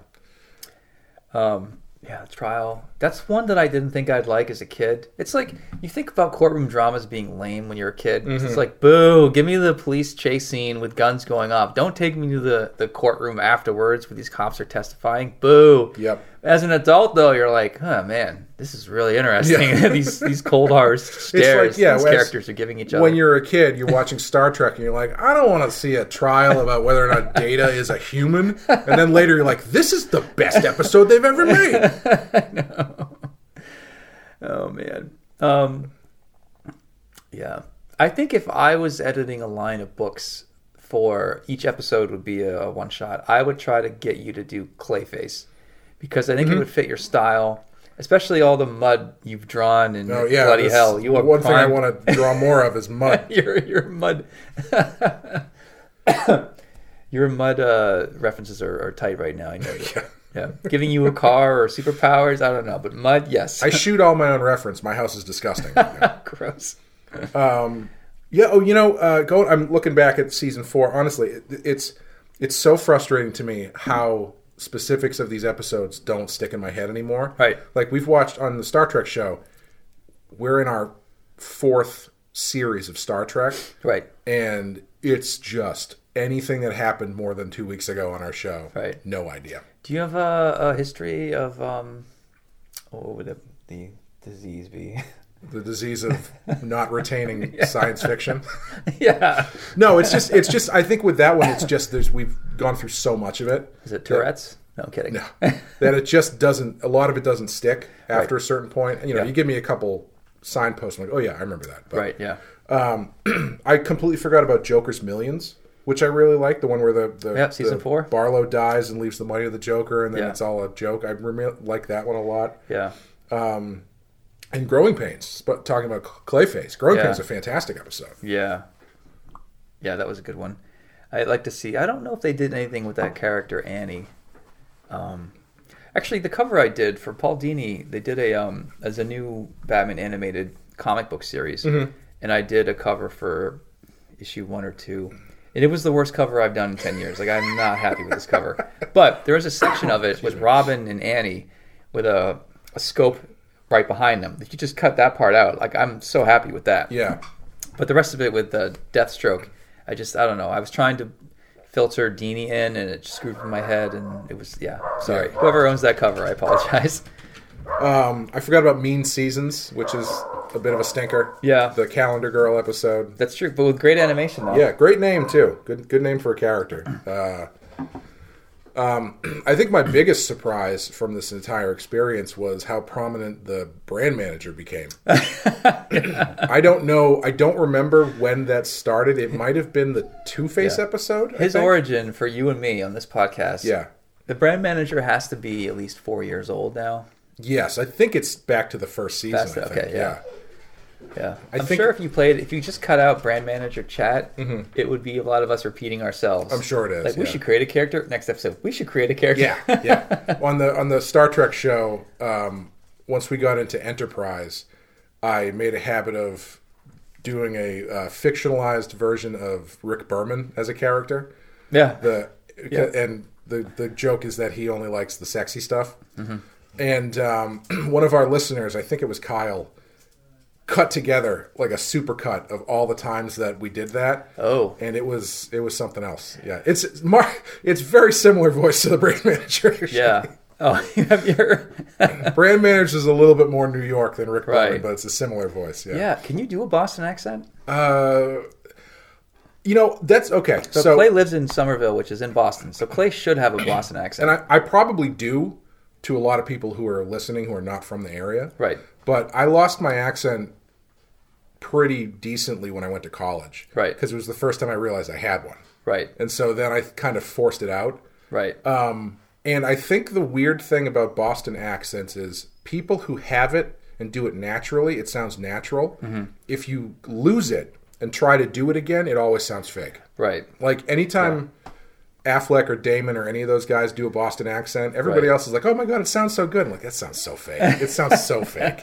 Um, Yeah, trial. That's one that I didn't think I'd like as a kid. It's like you think about courtroom dramas being lame when you're a kid. Mm-hmm. It's like, boo, give me the police chase scene with guns going off. Don't take me to the, the courtroom afterwards where these cops are testifying. Boo. Yep. As an adult, though, you're like, oh man, this is really interesting. Yeah. these these cold hard stares yeah, these characters are giving each other. When you're a kid, you're watching Star Trek, and you're like, I don't want to see a trial about whether or not Data is a human. And then later, you're like, this is the best episode they've ever made. Oh man. Um Yeah. I think if I was editing a line of books for each episode would be a, one shot, I would try to get you to do Clayface. Because I think Mm-hmm. it would fit your style. Especially all the mud you've drawn and Oh yeah, bloody hell. You are one thing I want to draw more of is mud. your your mud your mud uh, references are, are tight right now. I know. Yeah. Yeah, giving you a car or superpowers, I don't know, but mud, yes. I shoot all my own reference. My house is disgusting. Gross. Yeah. Oh, you know, uh, going. I'm looking back at season four. Honestly, it, it's it's so frustrating to me how specifics of these episodes don't stick in my head anymore. Right. Like we've watched on the Star Trek show. We're in our fourth series of Star Trek, Right. and it's just anything that happened more than two weeks ago on our show. Right. No idea. Do you have a, a history of um, what would the, the disease be? The disease of not retaining science fiction. yeah. No, it's just it's just I think with that one it's just there's we've gone through so much of it. Is it Tourette's? No, I'm kidding. No. that it just doesn't a lot of it doesn't stick after Right. a certain point. You know, Yeah. you give me a couple signposts I'm like, "Oh yeah, I remember that." But Right. Yeah. Um, I completely forgot about Joker's Millions, which I really like, the one where the the, Yeah, season the four. Barlowe dies and leaves the money to the Joker and then Yeah. it's all a joke. I like that one a lot. Yeah. Um, And Growing Pains, but talking about Clayface. Growing Yeah. Pains is a fantastic episode. Yeah. Yeah, that was a good one. I'd like to see. I don't know if they did anything with that character Annie. Um, actually, the cover I did for Paul Dini, they did a um as a new Batman animated comic book series, and I did a cover for issue one or two, and it was the worst cover I've done in ten years. Like I'm not happy with this cover, but there was a section of it with Robin and Annie with a, a scope right behind them. If you just cut that part out, like I'm so happy with that. Yeah. But the rest of it with the Deathstroke, I just I don't know. I was trying to filter Dini in, and it just screwed with my head, and it was yeah. Sorry, Yeah. whoever owns that cover, I apologize. Um, I forgot about Mean Seasons, which is a bit of a stinker. Yeah. The Calendar Girl episode. That's true, but with great animation though. Yeah, great name too. Good good name for a character. Uh, um, I think my biggest surprise from this entire experience was how prominent the brand manager became. I don't know. I don't remember when that started. It might have been the Two Face Yeah. episode. His origin for you and me on this podcast. Yeah. The brand manager has to be at least four years old now. Yes, I think it's back to the first season. That's- I think. okay, yeah. Yeah, I I'm think- sure if you played, if you just cut out brand manager chat, it would be a lot of us repeating ourselves. Mm-hmm. I'm sure it is, Like we should create a character next episode. We should create a character. Yeah, yeah. on the on the Star Trek show, um, once we got into Enterprise, I made a habit of doing a uh, fictionalized version of Rick Berman as a character. yeah. The Yeah. and the the joke is that he only likes the sexy stuff. Mm-hmm. And um, one of our listeners, I think it was Kyle, cut together like a super cut of all the times that we did that. Oh. and it was it was something else. Yeah, it's it's Mar- It's very similar voice to the brand manager. actually. Yeah. Oh, you have your. brand manager is a little bit more New York than Rick Right. But it's a similar voice. Yeah. yeah. Can you do a Boston accent? Uh, you know that's okay. So, So, Clay lives in Somerville, which is in Boston. So Clay should have a Boston accent. and I, I probably do to a lot of people who are listening who are not from the area. right. But I lost my accent pretty decently when I went to college. Right. Because it was the first time I realized I had one, Right. and so then I kind of forced it out. Right. Um, and I think the weird thing about Boston accents is people who have it and do it naturally, it sounds natural. Mm-hmm. If you lose it and try to do it again, it always sounds fake. right. Like anytime Affleck or Damon or any of those guys do a Boston accent, everybody Right. else is like, "Oh my god, it sounds so good." I'm like, that sounds so fake. It sounds so fake.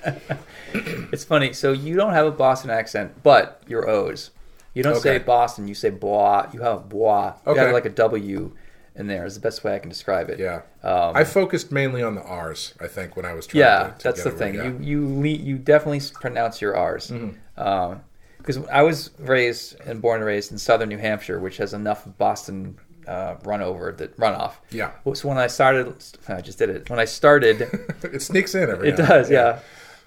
It's funny. So you don't have a Boston accent, but your O's. You don't say Boston. You say bois. You have bois. You Okay. have like a W in there. Is the best way I can describe it. Yeah. Um, I focused mainly on the R's, I think, when I was trying yeah, to, to that's the thing. right. You you le- you definitely pronounce your R's. Mm-hmm. Because I was raised and born and raised in southern New Hampshire, which has enough Boston uh, run over the runoff. Yeah. So when I started, I just did it. When I started, it sneaks in every it now does, then. yeah.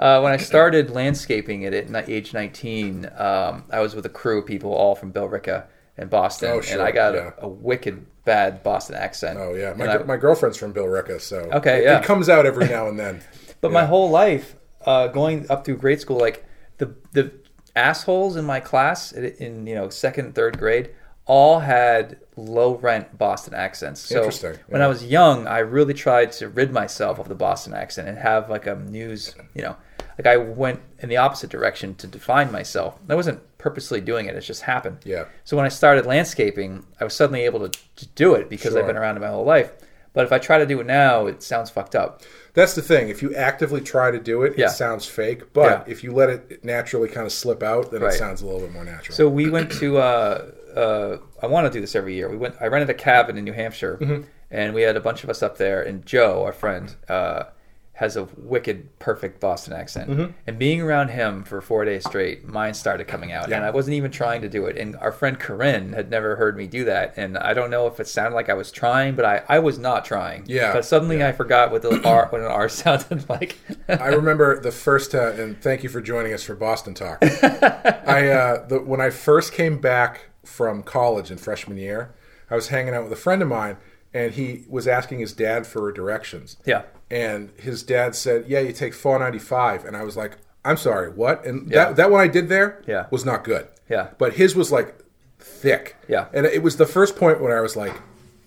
Uh, when I started landscaping it at age 19, um, I was with a crew of people all from Billerica and Boston, Oh, sure, and I got yeah. a, a wicked bad Boston accent. Oh yeah, my, I- my girlfriend's from Billerica, so Okay, it, yeah. it comes out every now and then. But my whole life, uh, going up through grade school, like the the assholes in my class in, in you know second third grade, all had low rent Boston accents. So Interesting, when. I was young, I really tried to rid myself of the Boston accent and have like a news, you know, like I went in the opposite direction to define myself. I wasn't purposely doing it; it just happened. Yeah. So when I started landscaping, I was suddenly able to, to do it because Sure. I've been around it my whole life. But if I try to do it now, it sounds fucked up. That's the thing. If you actively try to do it, Yeah. it sounds fake. But Yeah. if you let it naturally kind of slip out, then Right. it sounds a little bit more natural. So we went to. Uh, uh, I want to do this every year. We went. I rented a cabin in New Hampshire, Mm-hmm. and we had a bunch of us up there. And Joe, our friend, uh, has a wicked, perfect Boston accent. Mm-hmm. And being around him for four days straight, mine started coming out, Yeah. and I wasn't even trying to do it. And our friend Corinne had never heard me do that, and I don't know if it sounded like I was trying, but I, I was not trying. Yeah, But suddenly yeah. I forgot what the R, what an R sounded like. I remember the first time, and thank you for joining us for Boston Talk. I uh, the, when I first came back from college in freshman year, I was hanging out with a friend of mine, and he was asking his dad for directions. yeah. and his dad said, "Yeah, you take 495," and I was like, "I'm sorry, what?" And Yeah. that that one I did there Yeah. was not good. Yeah. but his was like thick. Yeah. and it was the first point when I was like,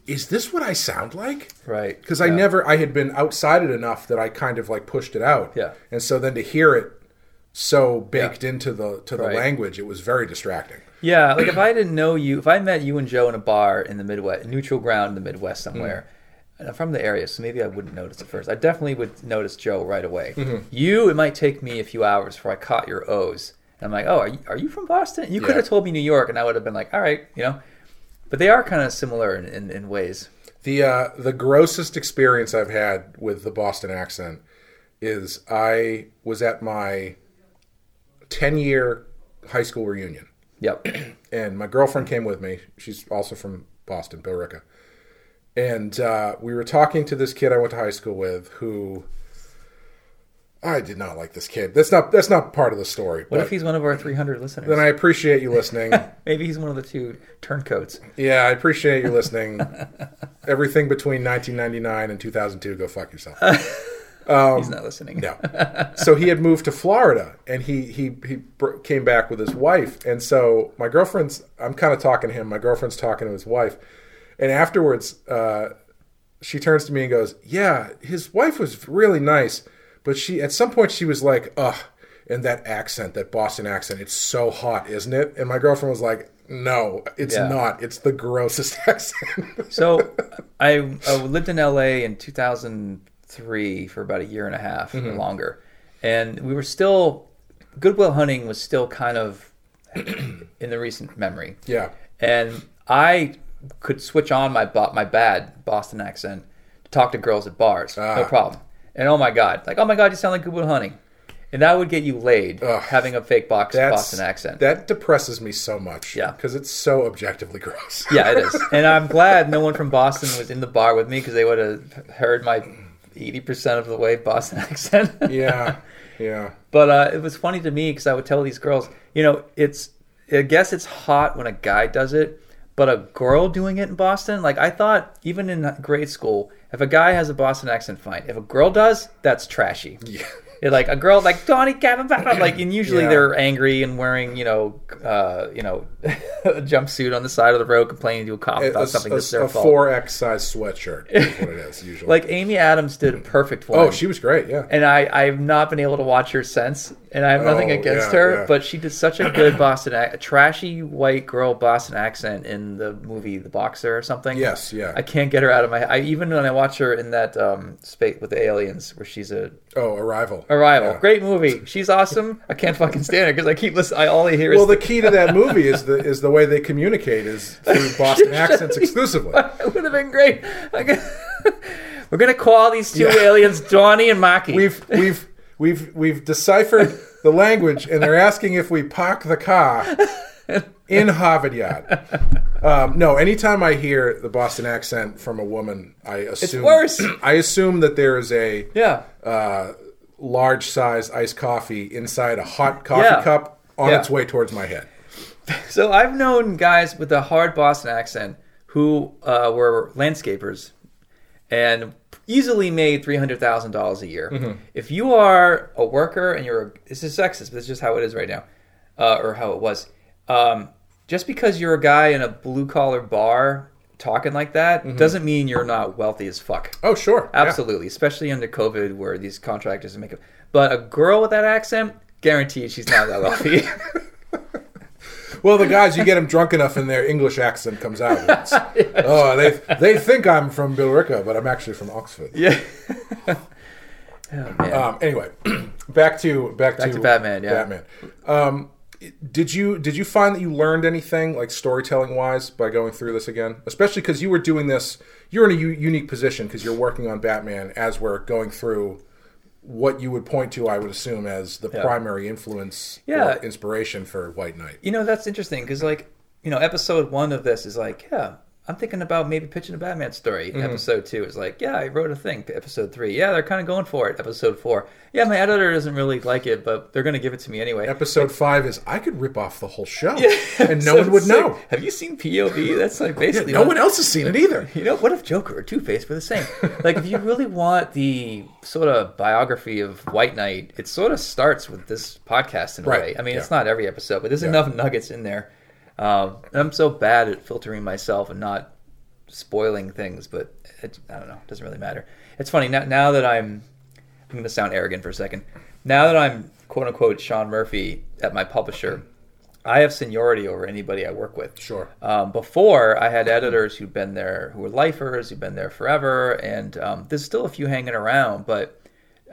"Is this what I sound like?" Right. Because I never, I had been outside it enough that I kind of like pushed it out. Yeah. and so then to hear it so baked into the to the Right. language, it was very distracting. Yeah, like if I didn't know you, if I met you and Joe in a bar in the Midwest, neutral ground in the Midwest somewhere, and I'm from the area, so maybe I wouldn't notice at first. I definitely would notice Joe right away. You, it might take me a few hours before I caught your O's. And I'm like, oh, are you, are you from Boston? You could have told me New York, and I would have been like, all right, you know. But they are kind of similar in, in, in ways. The uh, the grossest experience I've had with the Boston accent is I was at my ten year high school reunion, Yep. and my girlfriend came with me. She's also from Boston, Billerica, and uh, we were talking to this kid I went to high school with who. I did not like this kid. That's not that's not part of the story. What if he's one of our 300 listeners? then I appreciate you listening. maybe he's one of the two turncoats. Yeah, I appreciate you listening. Everything between 1999 and 2002, go fuck yourself. he's not listening. Um, No. so he had moved to Florida, and he he he came back with his wife, and so my girlfriend's. I'm kind of talking to him. My girlfriend's talking to his wife, and afterwards, uh, she turns to me and goes, "Yeah, his wife was really nice, but she at some point she was like, ugh." And that accent, that Boston accent, it's so hot, isn't it? And my girlfriend was like, "No, it's Yeah. not. It's the grossest accent." So I, I lived in LA in 2003 for about a year and a half Mm-hmm. or longer, and we were still Good Will Hunting was still kind of in the recent memory, yeah, and I could switch on my bo- my bad Boston accent to talk to girls at bars, no Ah. problem. And oh my god, like oh my god, you sound like Good Will Hunting, and that would get you laid Ugh. having a fake box Boston accent. That depresses me so much. Yeah. because it's so objectively gross. Yeah, it is. And I'm glad no one from Boston was in the bar with me because they would have heard my 80% of the way Boston accent. yeah, yeah. But uh, it was funny to me because I would tell these girls, you know, it's, I guess it's hot when a guy does it, but a girl doing it in Boston, like I thought even in grade school, if a guy has a Boston accent, fine. If a girl does, that's trashy. Yeah. Like a girl like Donnie Gavin, like and usually Yeah. they're angry and wearing you know uh, you know a jumpsuit on the side of the road complaining to a cop about a, something a, that's their a fault. 4X size sweatshirt is what it is usually. Like Amy Adams did a perfect one. oh, she was great. Yeah. and I I've not been able to watch her since, and I have nothing Oh, against yeah, her, yeah. but she did such a good Boston, a trashy white girl Boston accent in the movie The Boxer or something. Yes, yeah. I can't get her out of my. I even when I watch her in that um, space with the aliens, where she's a oh, Arrival. Arrival, Yeah. great movie. She's awesome. I can't fucking stand her because I keep listening. I all I hear is Well, the key to that movie is the is the way they communicate is through Boston accents exclusively. it would have been great. We're gonna call these two Yeah. aliens Johnny and Maki. We've we've we've we've deciphered the language, and they're asking if we park the car in Harvard Yard. Um, no, anytime I hear the Boston accent from a woman, I assume worse. I assume that there is a yeah. uh, large size iced coffee inside a hot coffee Yeah. cup on Yeah. its way towards my head. So I've known guys with a hard Boston accent who uh, were landscapers and easily made three hundred thousand dollars a year. Mm-hmm. If you are a worker and you're a, this is sexist, but it's just how it is right now, uh, or how it was. Um, just because you're a guy in a blue collar bar talking like that Mm-hmm. doesn't mean you're not wealthy as fuck. Oh, sure, Yeah. Absolutely, especially under COVID, where these contractors make it. But a girl with that accent, guaranteed she's not that wealthy. Well, the guys, you get them drunk enough, and their English accent comes out. It's, Oh, they they think I'm from Billerica, but I'm actually from Oxford. yeah. oh. Um, anyway, back to back, Back to Batman, yeah. Batman. Um, did you did you find that you learned anything like storytelling wise by going through this again? Especially because you were doing this, you're in a u- unique position because you're working on Batman as we're going through what you would point to, I would assume, as the primary influence Yeah. or inspiration for White Knight. You know, that's interesting because, like, you know, episode one of this is like, yeah, I'm thinking about maybe pitching a Batman story. Mm-hmm. Episode two is like, yeah, I wrote a thing. Episode three, yeah, they're kind of going for it. Episode four, yeah, my editor doesn't really like it, but they're going to give it to me anyway. Episode five is I could rip off the whole show, and no one would sick. know. Have you seen POV? That's like basically No what- one else has seen it either. You know, what if Joker or Two Face were the same? like, if you really want the sort of biography of White Knight, it sort of starts with this podcast in a Right, way. I mean, it's not every episode, but there's enough nuggets in there. Um, I'm so bad at filtering myself and not spoiling things, but it, I don't know. It doesn't really matter. It's funny now. Now that I'm, I'm going to sound arrogant for a second. Now that I'm quote unquote Sean Murphy at my publisher, I have seniority over anybody I work with. Sure. Um, before, I had editors who'd been there, who were lifers, who'd been there forever, and um, there's still a few hanging around. But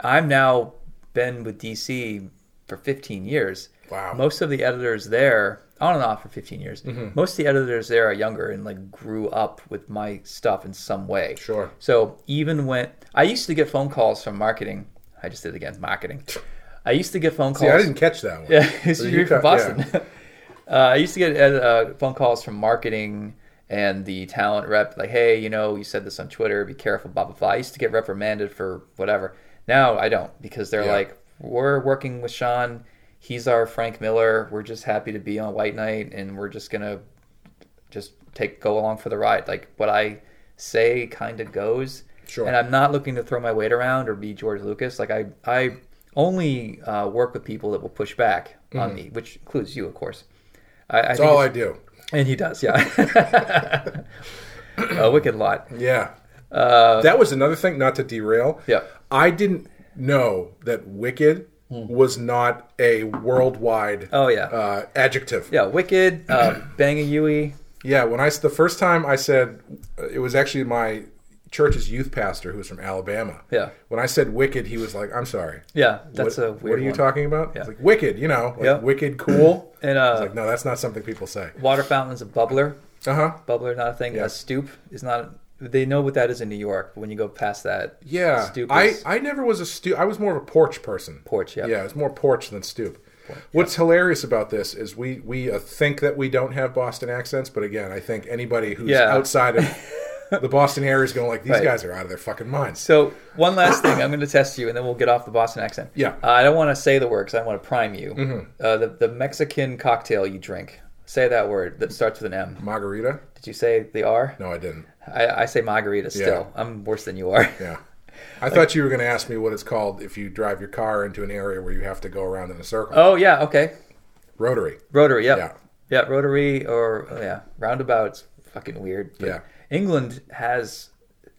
I'm now been with DC for 15 years. Wow. Most of the editors there, on and off for 15 years. Mm-hmm. Most of the editors there are younger and like grew up with my stuff in some way. Sure. So even when I used to get phone calls from marketing, I just did it again, marketing. I used to get phone calls. See, I didn't catch that one. Yeah, So you're from Boston. uh, I used to get uh, phone calls from marketing and the talent rep, like, "Hey, you know, you said this on Twitter. Be careful." Blah blah blah. I used to get reprimanded for whatever. Now I don't because they're Yeah. like, "We're working with Sean. He's our Frank Miller. We're just happy to be on White Knight, and we're just gonna just take go along for the ride. Like what I say kind of goes." Sure. And I'm not looking to throw my weight around or be George Lucas. Like I, I only uh, work with people that will push back on me, which includes you, of course. I, I That's think all I do. and he does, yeah. a wicked lot. Yeah. that was another thing, not to derail. Uh, Yeah. I didn't know that wicked was not a worldwide Oh yeah, uh, adjective. yeah. Wicked, uh, Bang a Yui. Yeah, when I the first time I said it was actually my church's youth pastor who was from Alabama. Yeah. When I said wicked, he was like, "I'm sorry. Yeah, that's what, a weird What are you one. talking about?" Yeah. It's like wicked, you know, like Yeah. wicked cool. And I was uh, like, no, that's not something people say. water fountain's a bubbler. Uh huh. Bubbler, not a thing. Yeah. A stoop is not. They know what that is in New York. But when you go past that, Yeah. stoop I is I never was a stoop. I was more of a porch person. porch. Yeah. Yeah, it's more porch than stoop. What's hilarious about this is we we uh, think that we don't have Boston accents, but again, I think anybody who's Yeah. outside of the Boston area is going like these Right. guys are out of their fucking minds. So one last thing, I'm going to test you, and then we'll get off the Boston accent. Yeah. Uh, I don't want to say the word because I want to prime you. Mm-hmm. Uh, the the Mexican cocktail you drink. Say that word that starts with an M. Margarita? Did you say the R? No, I didn't. I, I say margarita still. I'm worse than you are. Yeah. I thought you were going to ask me what it's called if you drive your car into an area where you have to go around in a circle. Oh yeah, okay. Rotary. Rotary. Yep. Yeah. Yeah. rotary or oh, yeah, roundabouts. Fucking weird. But Yeah. England has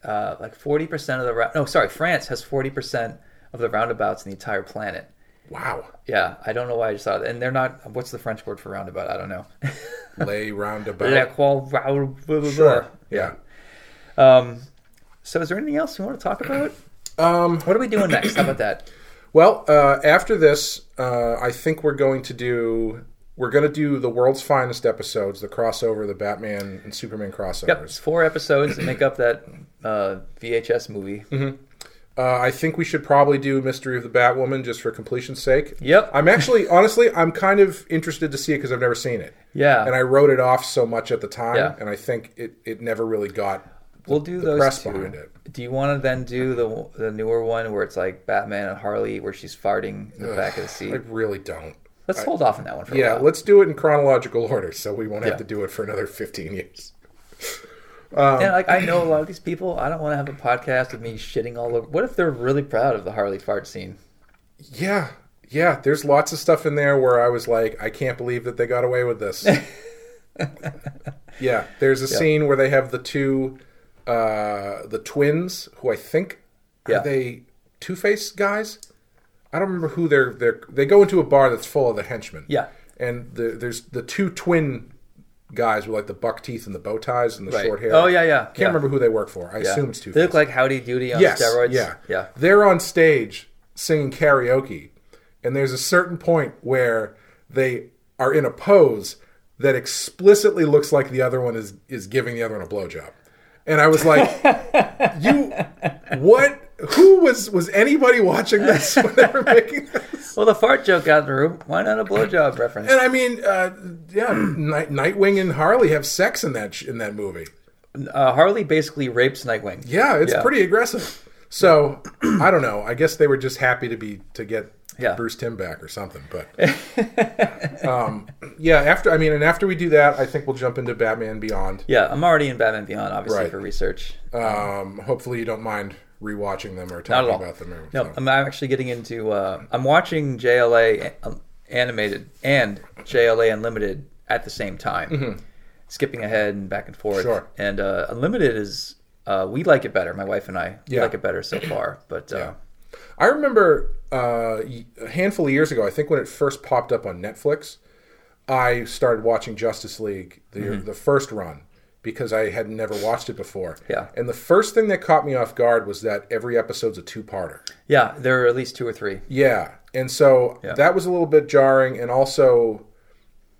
uh, like forty percent of the round. No, sorry, France has forty percent of the roundabouts in the entire planet. Wow. Yeah, I don't know why I just thought. And they're not. What's the French word for roundabout? I don't know. Lay roundabout. Blah, blah, blah, Sure. Yeah. Um, so is there anything else you want to talk about? Um, What are we doing next? How about that? Well, uh, after this, uh, I think we're going to do we're going to do the world's finest episodes, the crossover, the Batman and Superman crossovers. Yep, it's four episodes that make up that uh, VHS movie. Uh, I think we should probably do Mystery of the Batwoman just for completion's sake. Yep. I'm actually, honestly, I'm kind of interested to see it because I've never seen it, Yeah, and I wrote it off so much at the time, Yeah. and I think it, it never really got we'll do the those two. behind it. Do you want to then do the the newer one where it's like Batman and Harley, where she's farting in the back of the seat? I really don't. Let's hold off on that one for a Yeah, let's do it in chronological order, so we won't have Yeah. to do it for another 15 years. and um, like I know a lot of these people. I don't want to have a podcast with me shitting all over. What if they're really proud of the Harley fart scene? Yeah, yeah. There's lots of stuff in there where I was like, I can't believe that they got away with this. yeah, there's a scene where they have the two, uh, the twins, who I think Yeah. are they Two Face guys. I don't remember who they're. They're they go into a bar that's full of the henchmen. Yeah. and the, there's the two twin guys with like the buck teeth and the bow ties and the Right. short hair. Oh yeah, yeah. Can't yeah. remember who they work for. I Yeah. assume it's Two They look like Howdy Doody on yes, steroids. Yeah, yeah. They're on stage singing karaoke, and there's a certain point where they are in a pose that explicitly looks like the other one is is giving the other one a blowjob. And I was like, "You, what? Who was was anybody watching this when they were making this?" Well, the fart joke got through. Why not a blowjob reference? And I mean, uh, yeah, Night, Nightwing and Harley have sex in that sh- in that movie. Uh, Harley basically rapes Nightwing. Yeah, it's Yeah. pretty aggressive. So I don't know. I guess they were just happy to be to get Yeah. Bruce Timm back or something. But um, yeah, after I mean, and after we do that, I think we'll jump into Batman Beyond. Yeah, I'm already in Batman Beyond, obviously Right. for research. Um, hopefully, you don't mind rewatching them or talking about them. Or, No, so. I'm actually getting into. Uh, I'm watching JLA animated and JLA Unlimited at the same time, skipping ahead and back and forth. Mm-hmm. Sure. And uh, Unlimited is we uh, we like it better. My wife and I Yeah. like it better so far. But uh, Yeah. I remember uh, a handful of years ago, I think when it first popped up on Netflix, I started watching Justice League, the, Mm-hmm. the first run, because I had never watched it before. Yeah. And the first thing that caught me off guard was that every episode's a two parter. yeah, there are at least two or three. Yeah. And so Yeah. that was a little bit jarring. And also,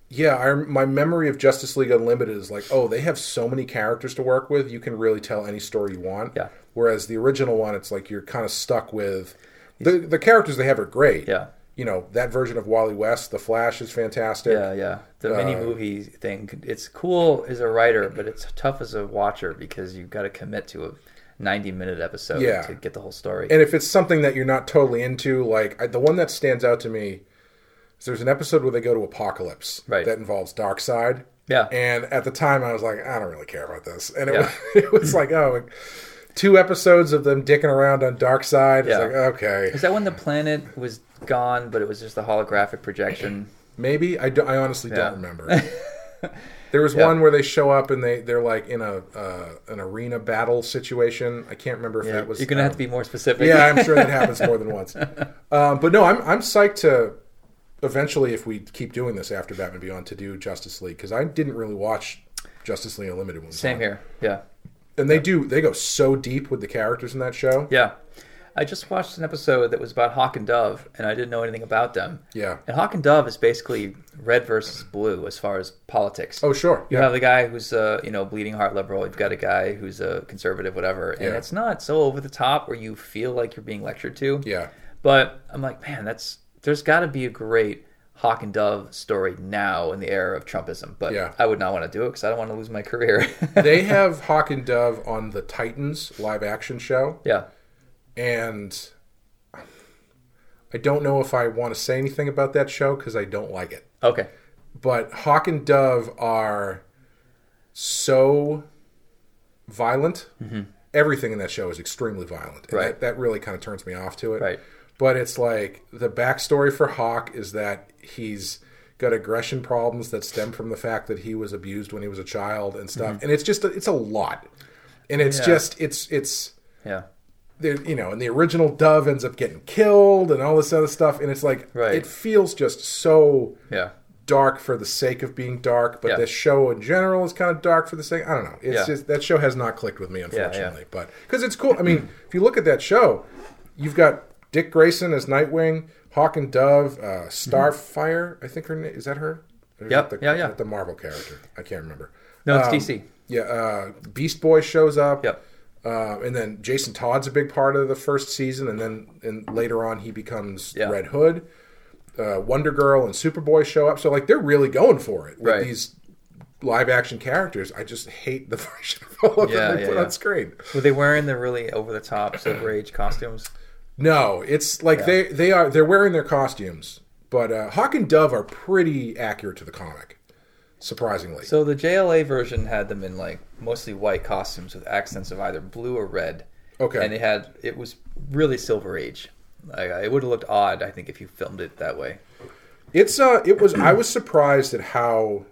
yeah, I, my memory of Justice League Unlimited is like, oh, they have so many characters to work with. You can really tell any story you want. Yeah. Whereas the original one, it's like you're kind of stuck with the the characters they have are great. Yeah. You know that version of Wally West, the Flash, is fantastic. Yeah, yeah. The mini Uh, movie thing. It's cool as a writer, but it's tough as a watcher because you've got to commit to a 90 minute episode Yeah. to get the whole story. And if it's something that you're not totally into, like I, the one that stands out to me is there's an episode where they go to Apokolips Right. that involves Darkseid. yeah. And at the time, I was like, I don't really care about this. And it, Yeah. was, it was like, oh, two episodes of them dicking around on Darkseid. Yeah. like, okay, Is that when the planet was gone, but it was just a holographic projection? maybe. I, do, I honestly Yeah. don't remember. there was Yeah. one where they show up and they, they're like in a uh, an arena battle situation. I can't remember if Yeah. it was. You're gonna have um, to be more specific. Yeah, I'm sure that happens more than once. Um, but no, I'm I'm psyched to eventually, if we keep doing this after Batman Beyond, to do Justice League because I didn't really watch Justice League Unlimited. One Same time. here. Yeah. And they do they go so deep with the characters in that show. Yeah. I just watched an episode that was about Hawk and Dove, and I didn't know anything about them. Yeah. And Hawk and Dove is basically red versus blue as far as politics. Oh sure. You Yeah. have the guy who's a you know bleeding heart liberal. You've got a guy who's a conservative, whatever, and Yeah. it's not so over the top where you feel like you're being lectured to. Yeah. But I'm like, man, that's there's got to be a great Hawk and Dove story now in the era of Trumpism. But Yeah. I would not want to do it because I don't want to lose my career. they have Hawk and Dove on the Titans live action show, yeah, and I don't know if I want to say anything about that show because I don't like it. okay, But Hawk and Dove are so violent. Everything in that show is extremely violent. And Mm-hmm. Right. That, that really kind of turns me off to it. right, But it's like the backstory for Hawk is that he's got aggression problems that stem from the fact that he was abused when he was a child and stuff. And it's just it's a lot. And it's Mm-hmm. Yeah. just it's it's yeah, there you know, and the original Dove ends up getting killed and all this other stuff. And it's like Right. it feels just so yeah, dark for the sake of being dark, but Yeah. this show in general is kind of dark for the sake. I don't know. It's Yeah. just that show has not clicked with me, yeah. unfortunately. But because it's cool. I mean, if you look at that show, you've got Dick Grayson as Nightwing, Hawk and Dove, uh, Starfire. I think her name is that her. Or is Yep. that the, Yeah, yeah. The Marvel character. I can't remember. No, it's Um, DC. Yeah, uh, Beast Boy shows up. Yep. Uh, and then Jason Todd's a big part of the first season, and then and later on he becomes Yeah. Red Hood. Uh, Wonder Girl and Superboy show up, so like they're really going for it with Right. these live action characters. I just hate the version of all of Yeah, them they yeah, put on screen. Were they wearing the really over the top Silver Age costumes? No, it's like they they are they're wearing their costumes, but uh, Hawk and Dove are pretty accurate to the comic, surprisingly. So the JLA version had them in like mostly white costumes with accents of either blue or red. Okay. And they had it was really Silver Age. Like, it would have looked odd, I think, if you filmed it that way. It's uh, it was. I was surprised at how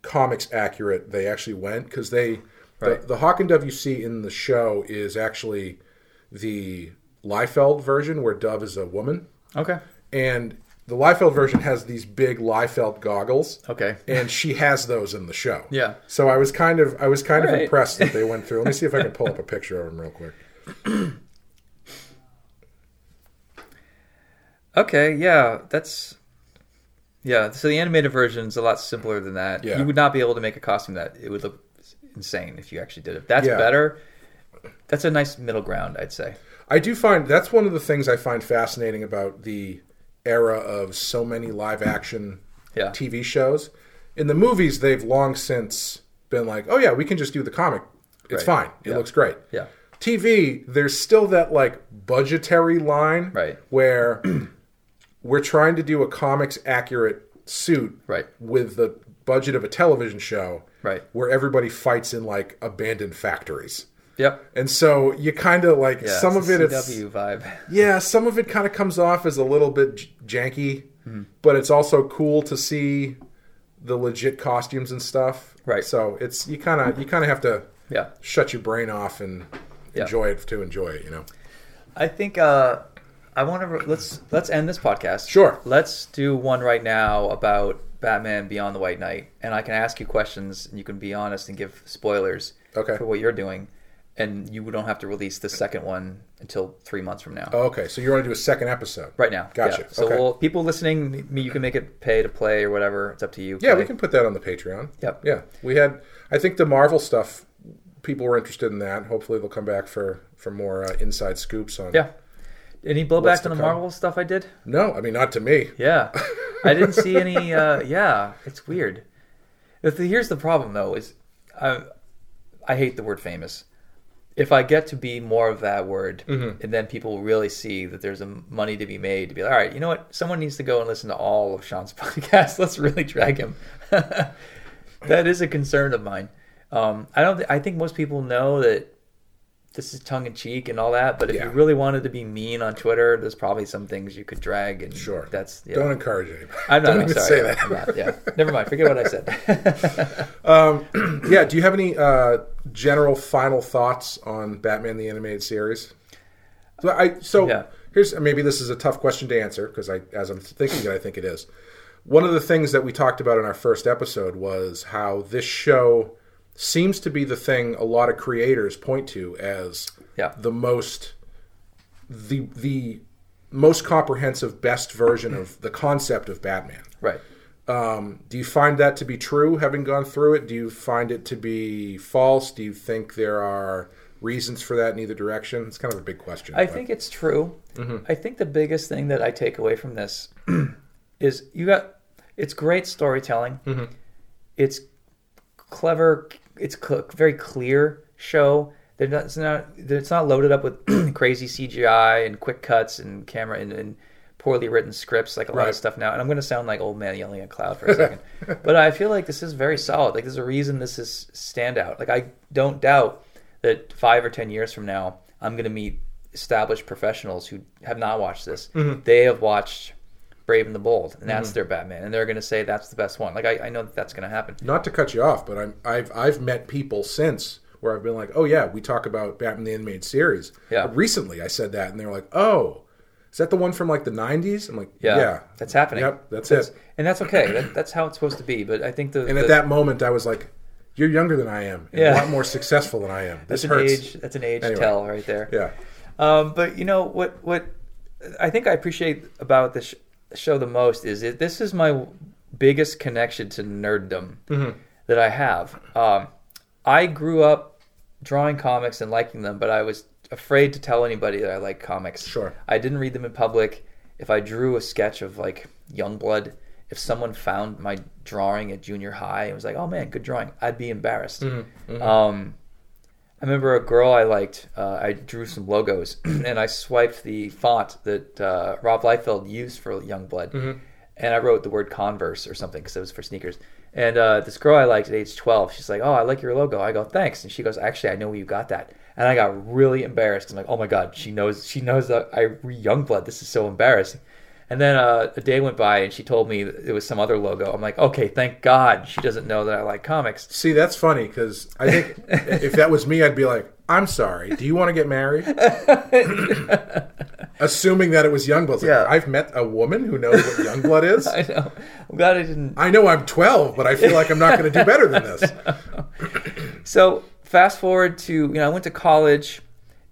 comics accurate they actually went because they Right. the, the Hawk and Dove you see in the show is actually the Liefeld version where Dove is a woman, Okay. and the Liefeld version has these big Liefeld goggles. Okay. And she has those in the show. Yeah. So I was kind of I was kind of impressed that they went through. Let me see if I can pull up a picture of them real quick. Okay, yeah, that's yeah. So the animated version is a lot simpler than that. Yeah. You would not be able to make a costume that it would look insane if you actually did it. That's Yeah. better. That's a nice middle ground, I'd say. I do find that's one of the things I find fascinating about the era of so many live action Yeah. TV shows. In the movies, they've long since been like, "Oh yeah, we can just do the comic. It's Right. fine. It Yeah. looks great." Yeah. TV, there's still that like budgetary line Right. where we're trying to do a comics accurate suit Right. with the budget of a television show Right. where everybody fights in like abandoned factories. Yep. And so you kind of like Yeah. some of it it's CW vibe. yeah, some of it kind of comes off as a little bit j- janky, but it's also cool to see the legit costumes and stuff. Right. So it's you kind of you kind of have to Yeah. shut your brain off and Yeah. enjoy it to enjoy it. You know. I think uh, I want to let's let's end this podcast. Sure. Let's do one right now about Batman Beyond the White Knight, and I can ask you questions, and you can be honest and give spoilers Okay. for what you're doing, and you don't have to release the second one until three months from now. Oh, okay, so you want to do a second episode? Right now, Gotcha. Yeah. So Okay. we'll, people listening, you can make it pay to play or whatever. It's up to you. Yeah, Play. we can put that on the Patreon. Yep. Yeah, we had. I think the Marvel stuff. People were interested in that. Hopefully, they'll come back for for more uh, inside scoops on. Yeah. Any blowback to on the come? Marvel stuff I did? No, I mean not to me. Yeah, I didn't see any. Uh, yeah, it's weird. If here's the problem though: is I, I hate the word famous. If I get to be more of that word, Mm-hmm. and then people will really see that there's a money to be made to be like, all right, you know what? Someone needs to go and listen to all of Sean's podcast. Let's really drag him. that is a concern of mine. Um, I don't. Th- I think most people know that this is tongue in cheek and all that. But if Yeah. you really wanted to be mean on Twitter, there's probably some things you could drag. And Sure. that's yeah. Don't encourage anybody. I'm not. Don't I'm even sorry. say that. Not, yeah. Never mind. Forget what I said. Yeah. Do you have any uh, general final thoughts on Batman the Animated Series? So I so Yeah. here's maybe this is a tough question to answer because I as I'm thinking it, I think it is. One of the things that we talked about in our first episode was how this show seems to be the thing a lot of creators point to as Yeah. the most the the most comprehensive best version of the concept of Batman. right. Um, do you find that to be true, having gone through it? Do you find it to be false? Do you think there are reasons for that in either direction? It's kind of a big question. I but- think it's true. Mm-hmm. I think the biggest thing that I take away from this is you got it's great storytelling. Mm-hmm. It's clever. It's cl- very clear show. They're not, it's not. It's not loaded up with crazy CGI and quick cuts and camera and, and poorly written scripts like a lot of stuff now. And I'm going to sound like old man yelling at cloud for a second, but I feel like this is very solid. Like there's a reason this is standout. Like I don't doubt that five or ten years from now, I'm going to meet established professionals who have not watched this. Mm-hmm. They have watched Brave and the Bold, and that's their Batman, and they're going to say that's the best one. Like I, I know that that's going to happen. not to cut you off, but I'm, I've I've met people since where I've been like, oh yeah, we talk about Batman the animated series. Yeah. Recently, I said that, and they were like, oh, is that the one from like the '90s? I'm like, Yeah, yeah, that's happening. Yep, that's That's- it. and that's okay. That, that's how it's supposed to be. But I think the And the- at that moment, I was like, you're younger than I am, and Yeah. a lot more successful than I am. This that's an hurts. age that's an age Anyway. tell right there. Yeah. Um, but you know what what I think I appreciate about this sh- show the most is it, this is my biggest connection to nerddom Mm-hmm. that I have. Um, I grew up drawing comics and liking them, but I was afraid to tell anybody that I like comics. Sure. I didn't read them in public. If I drew a sketch of like Youngblood, if someone found my drawing at junior high and was like, "Oh man, good drawing," I'd be embarrassed. Mm-hmm. Um, I remember a girl I liked. Uh, I drew some logos, and I swiped the font that uh, Rob Liefeld used for Youngblood, Mm-hmm. and I wrote the word Converse or something because it was for sneakers. And uh, this girl I liked at age twelve, she's like, "Oh, I like your logo." I go, "Thanks," and she goes, "Actually, I know where you got that." And I got really embarrassed. I'm like, "Oh my god, she knows. She knows that I read Youngblood. This is so embarrassing." And then uh, a day went by, and she told me it was some other logo. I'm like, "Okay, thank God she doesn't know that I like comics." See, that's funny because I think if that was me, I'd be like, "I'm sorry. Do you want to get married?" Assuming that it was Youngblood. Like, Yeah. I've met a woman who knows what Youngblood is. I know. I'm glad I didn't I know I'm 12, but I feel like I'm not going to do better than this. So fast forward to you know I went to college,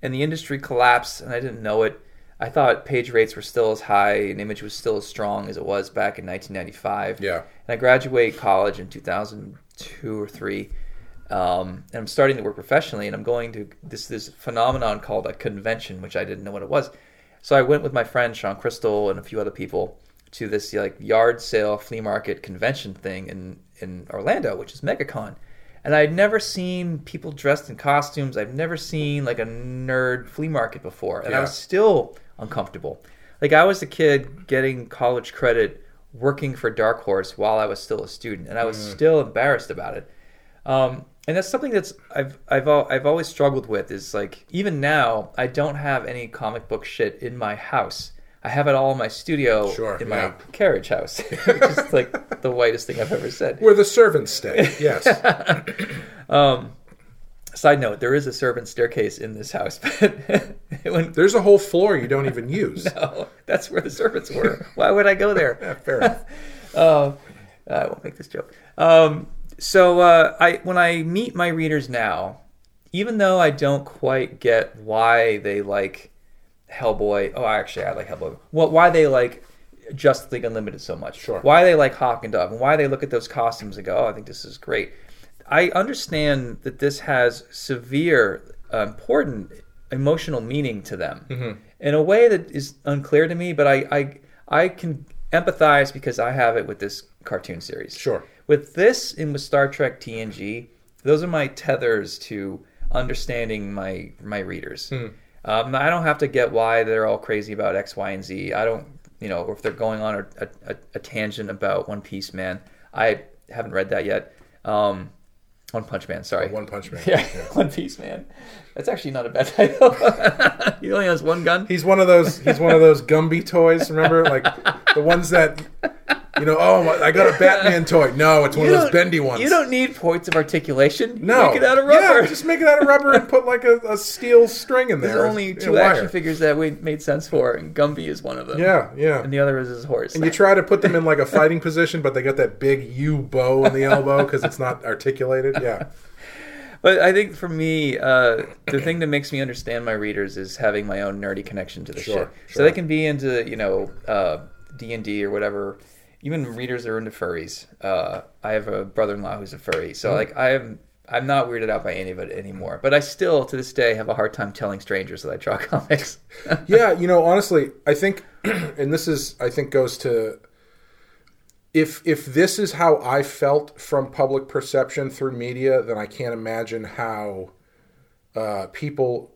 and the industry collapsed, and I didn't know it. I thought page rates were still as high and image was still as strong as it was back in 1995. Yeah. And I graduated college in 2002 or three. Um, and I'm starting to work professionally, and I'm going to this this phenomenon called a convention, which I didn't know what it was. So I went with my friend Sean Crystal and a few other people to this like yard sale flea market convention thing in in Orlando, which is MegaCon. And I'd never seen people dressed in costumes. I've never seen like a nerd flea market before, and I was still uncomfortable. Like I was a kid getting college credit working for Dark Horse while I was still a student, and I was still embarrassed about it. Um, and that's something that's I've I've I've always struggled with is like even now I don't have any comic book shit in my house. I have it all in my studio Sure, in yeah. my carriage house, which is like the whitest thing I've ever said. Where the servants stay. Yes. Side note: There is a servant staircase in this house, but when There's a whole floor you don't even use. no, that's where the servants were. Why would I go there? Yeah, fair enough. Uh, I won't make this joke. Um, so uh, I when I meet my readers now, even though I don't quite get why they like Hellboy. Oh, I actually, I like Hellboy. What? Why they like Justice League Unlimited so much? Sure. Why they like Hawk and Dove, and why they look at those costumes and go, "Oh, I think this is great." I understand that this has severe, uh, important emotional meaning to them Mm-hmm. in a way that is unclear to me. But I, I, I can empathize because I have it with this cartoon series. Sure. With this and with Star Trek TNG, those are my tethers to understanding my my readers. Hmm. Um, I don't have to get why they're all crazy about X, Y, and Z. I don't, you know, or if they're going on a, a, a tangent about One Piece Man. I haven't read that yet. Um, One Punch Man, sorry. Oh, one Punch Man. yeah, One Piece Man. That's actually not a bad title. he only has one gun. He's one of those. He's one of those Gumby toys. Remember, like the ones that you know. Oh, I got a Batman toy. No, it's one of those bendy ones. You don't need points of articulation. No, Make it out of rubber. Yeah, just make it out of rubber and put like a, a steel string in there. There's only you two wire. action figures that we made sense for, and Gumby is one of them. Yeah, yeah. And the other is his horse. And you try to put them in like a fighting position, but they got that big U bow in the elbow because it's not articulated. Yeah, But I think for me, uh, the thing that makes me understand my readers is having my own nerdy connection to the Sure, shit. So they can be into, you know, uh, D and D or whatever. Even readers that are into furries. Uh, I have a brother-in-law who's a furry, so Mm-hmm. like I am, I'm not weirded out by any of it anymore. But I still, to this day, have a hard time telling strangers that I draw comics. yeah. You know, honestly, I think, and this is, I think, goes to if if this is how I felt from public perception through media, then I can't imagine how uh, people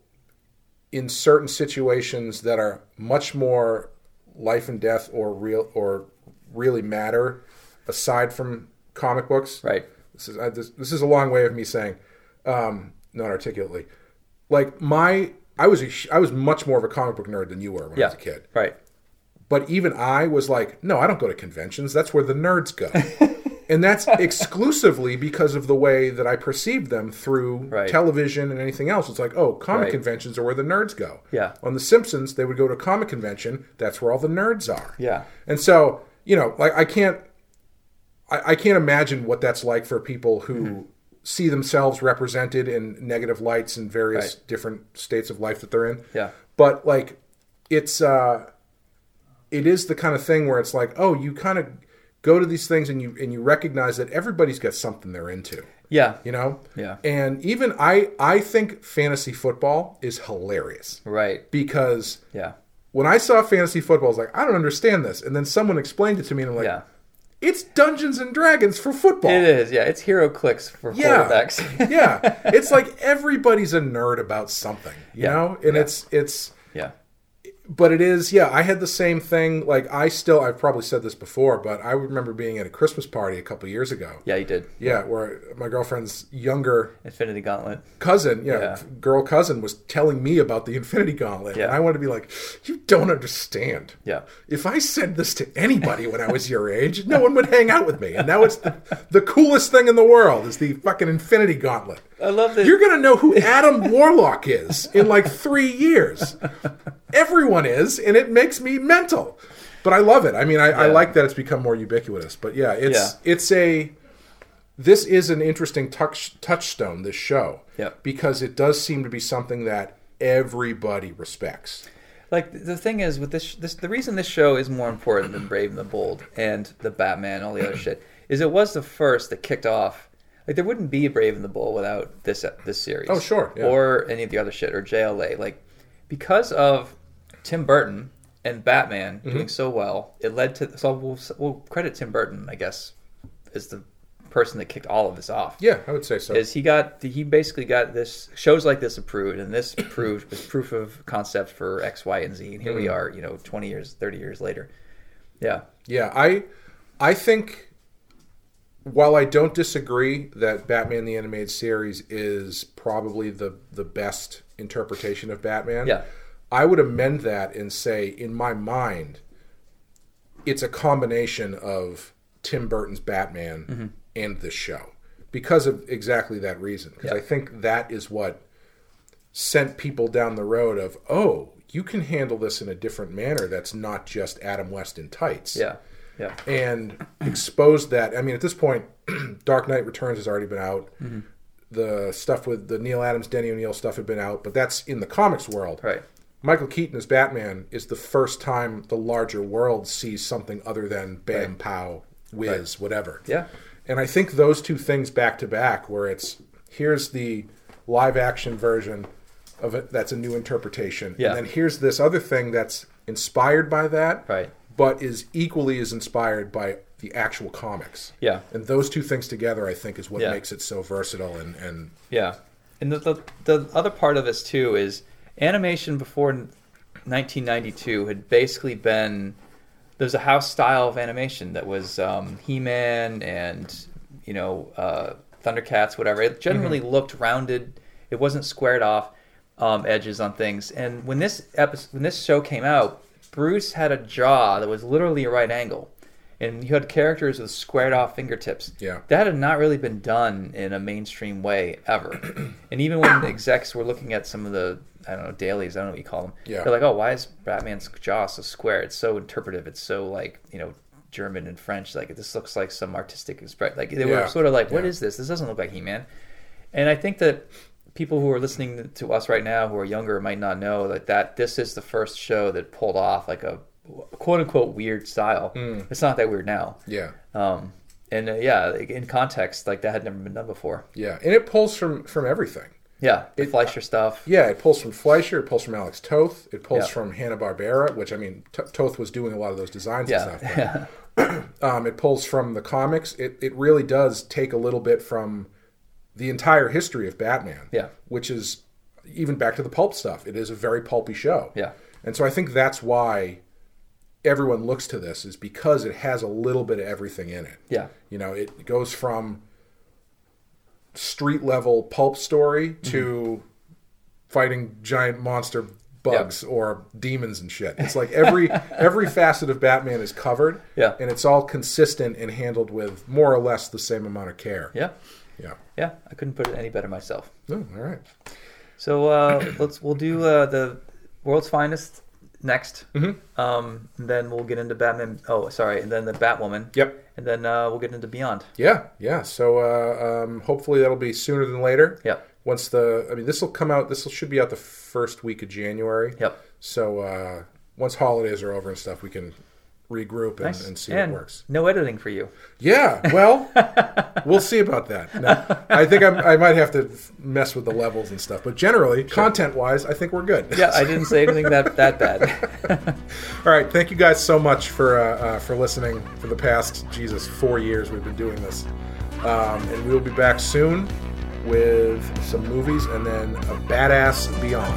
in certain situations that are much more life and death or real or really matter aside from comic books right. this is I, this, this is a long way of me saying um not articulately like my i was a, i was much more of a comic book nerd than you were when i was a kid Right. but even i was like no i don't go to conventions that's where the nerds go and that's exclusively because of the way that i perceived them through Right. television and anything else it's like oh comic Right. conventions are where the nerds go Yeah. on the simpsons they would go to a comic convention that's where all the nerds are Yeah. and so, you know, like I can't, I, I can't imagine what that's like for people who Mm-hmm. see themselves represented in negative lights in various Right. different states of life that they're in. Yeah. But like, it's, uh, it is the kind of thing where it's like, oh, you kind of go to these things and you and you recognize that everybody's got something they're into. Yeah. You know? Yeah. And even I I think fantasy football is hilarious Right. because Yeah. When I saw fantasy football, I was like, I don't understand this. And then someone explained it to me and I'm like, Yeah. it's Dungeons and Dragons for football. It is. Yeah. It's HeroClix for Yeah. quarterbacks. yeah. It's like everybody's a nerd about something, you Yeah. know? And Yeah. it's it's. But it is yeah i had the same thing like i still i've probably said this before but i remember being at a christmas party a couple years ago Yeah. You did. yeah where my girlfriend's younger Infinity Gauntlet. cousin yeah, Yeah. girl cousin was telling me about the infinity gauntlet Yeah. and i wanted to be like you don't understand Yeah. if i said this to anybody when i was your age no one would hang out with me and now it's the, the coolest thing in the world is the fucking infinity gauntlet I love that. you're gonna know who Adam Warlock is in like three years. Everyone is, and it makes me mental. But I love it. I mean, I, I like that it's become more ubiquitous. But yeah, it's Yeah. it's a this is an interesting touch touchstone. This show, Yeah. because it does seem to be something that everybody respects. like the thing is with this, this the reason this show is more important than Brave and the Bold and the Batman and all the other shit is it was the first that kicked off. Like there wouldn't be a Brave and the Bold without this this series. Oh, sure, yeah. Or any of the other shit or JLA. Like because of Tim Burton and Batman Mm-hmm. doing so well, it led to. So we'll, we'll credit Tim Burton, I guess, as the person that kicked all of this off Yeah, I would say so. is he got he basically got this shows like this approved and this approved was proof of concept for x y and z and here Hmm. we are you know 20 years 30 years later yeah Yeah, I I think while I don't disagree that Batman the animated series is probably the the best interpretation of Batman. Yeah. I would amend that and say in my mind it's a combination of Tim Burton's Batman Mm-hmm. and this show because of exactly that reason because Yeah. I think that is what sent people down the road of oh you can handle this in a different manner that's not just Adam West in tights yeah yeah and exposed that. I mean, at this point, Dark Knight Returns has already been out. Mm-hmm. The stuff with the Neal Adams, Denny O'Neil stuff had been out, but that's in the comics world. right Michael Keaton as Batman is the first time the larger world sees something other than bam, Right. pow, whiz, whatever. yeah And I think those two things back to back, where it's here's the live action version of it that's a new interpretation, Yeah. and then here's this other thing that's inspired by that, Right. But is equally as inspired by the actual comics. Yeah. And those two things together, I think, is what Yeah. makes it so versatile and and yeah and the, the the other part of this too is animation before 1992 had basically been there's a house style of animation that was um, He-Man and you know uh, Thundercats, whatever. It generally looked rounded. It wasn't squared off um, edges on things. And when this episode, when this show came out, Bruce had a jaw that was literally a right angle, and you had characters with squared off fingertips. Yeah. that had not really been done in a mainstream way ever. and even when the execs were looking at some of the I don't know dailies, I don't know what you call them. Yeah. they're like, oh, why is Batman's jaw so square? It's so interpretive. It's so like you know. German and French, like this looks like some artistic expression. Like they Yeah. were sort of like, "What Yeah. is this? This doesn't look like He-Man." And I think that people who are listening to us right now, who are younger, might not know that that this is the first show that pulled off like a quote unquote weird style. It's not that weird now. yeah, Um, and uh, yeah, in context, like that had never been done before. yeah, and it pulls from from everything. Yeah, the Fleischer stuff. Yeah, it pulls from Fleischer, it pulls from Alex Toth, it pulls Yeah. from Hanna Barbera, which I mean, T- Toth was doing a lot of those designs and Yeah, stuff. yeah, but, um, it pulls from the comics. It it really does take a little bit from the entire history of Batman. Yeah. which is even back to the pulp stuff. It is a very pulpy show. yeah, And so I think that's why everyone looks to this is because it has a little bit of everything in it. yeah, You know, it goes from street level pulp story to mm-hmm. fighting giant monster bugs or demons and shit. It's like every every facet of Batman is covered. Yeah. And it's all consistent and handled with more or less the same amount of care. yeah, Yeah. yeah. I couldn't put it any better myself. Oh, all right. So uh, let's we'll do uh, the world's finest next. Mm-hmm. Um, and then we'll get into Batman. Oh, sorry, and then the Batwoman. Yep. And then uh, we'll get into Beyond. Yeah, yeah. So uh, um, hopefully that'll be sooner than later. Yep. Once the, I mean, this will come out. This should be out the first week of January. Yep. So uh, once holidays are over and stuff, we can regroup and, Nice. and see and what works. no editing for you. Yeah, well, we'll see about that. No, I think I'm, I might have to mess with the levels and stuff, but generally, content-wise, I think we're good. Yeah, I didn't say anything that that bad. All right, thank you guys so much for uh, uh, for listening for the past Jesus four years we've been doing this, um, and we will be back soon with some movies and then a badass beyond.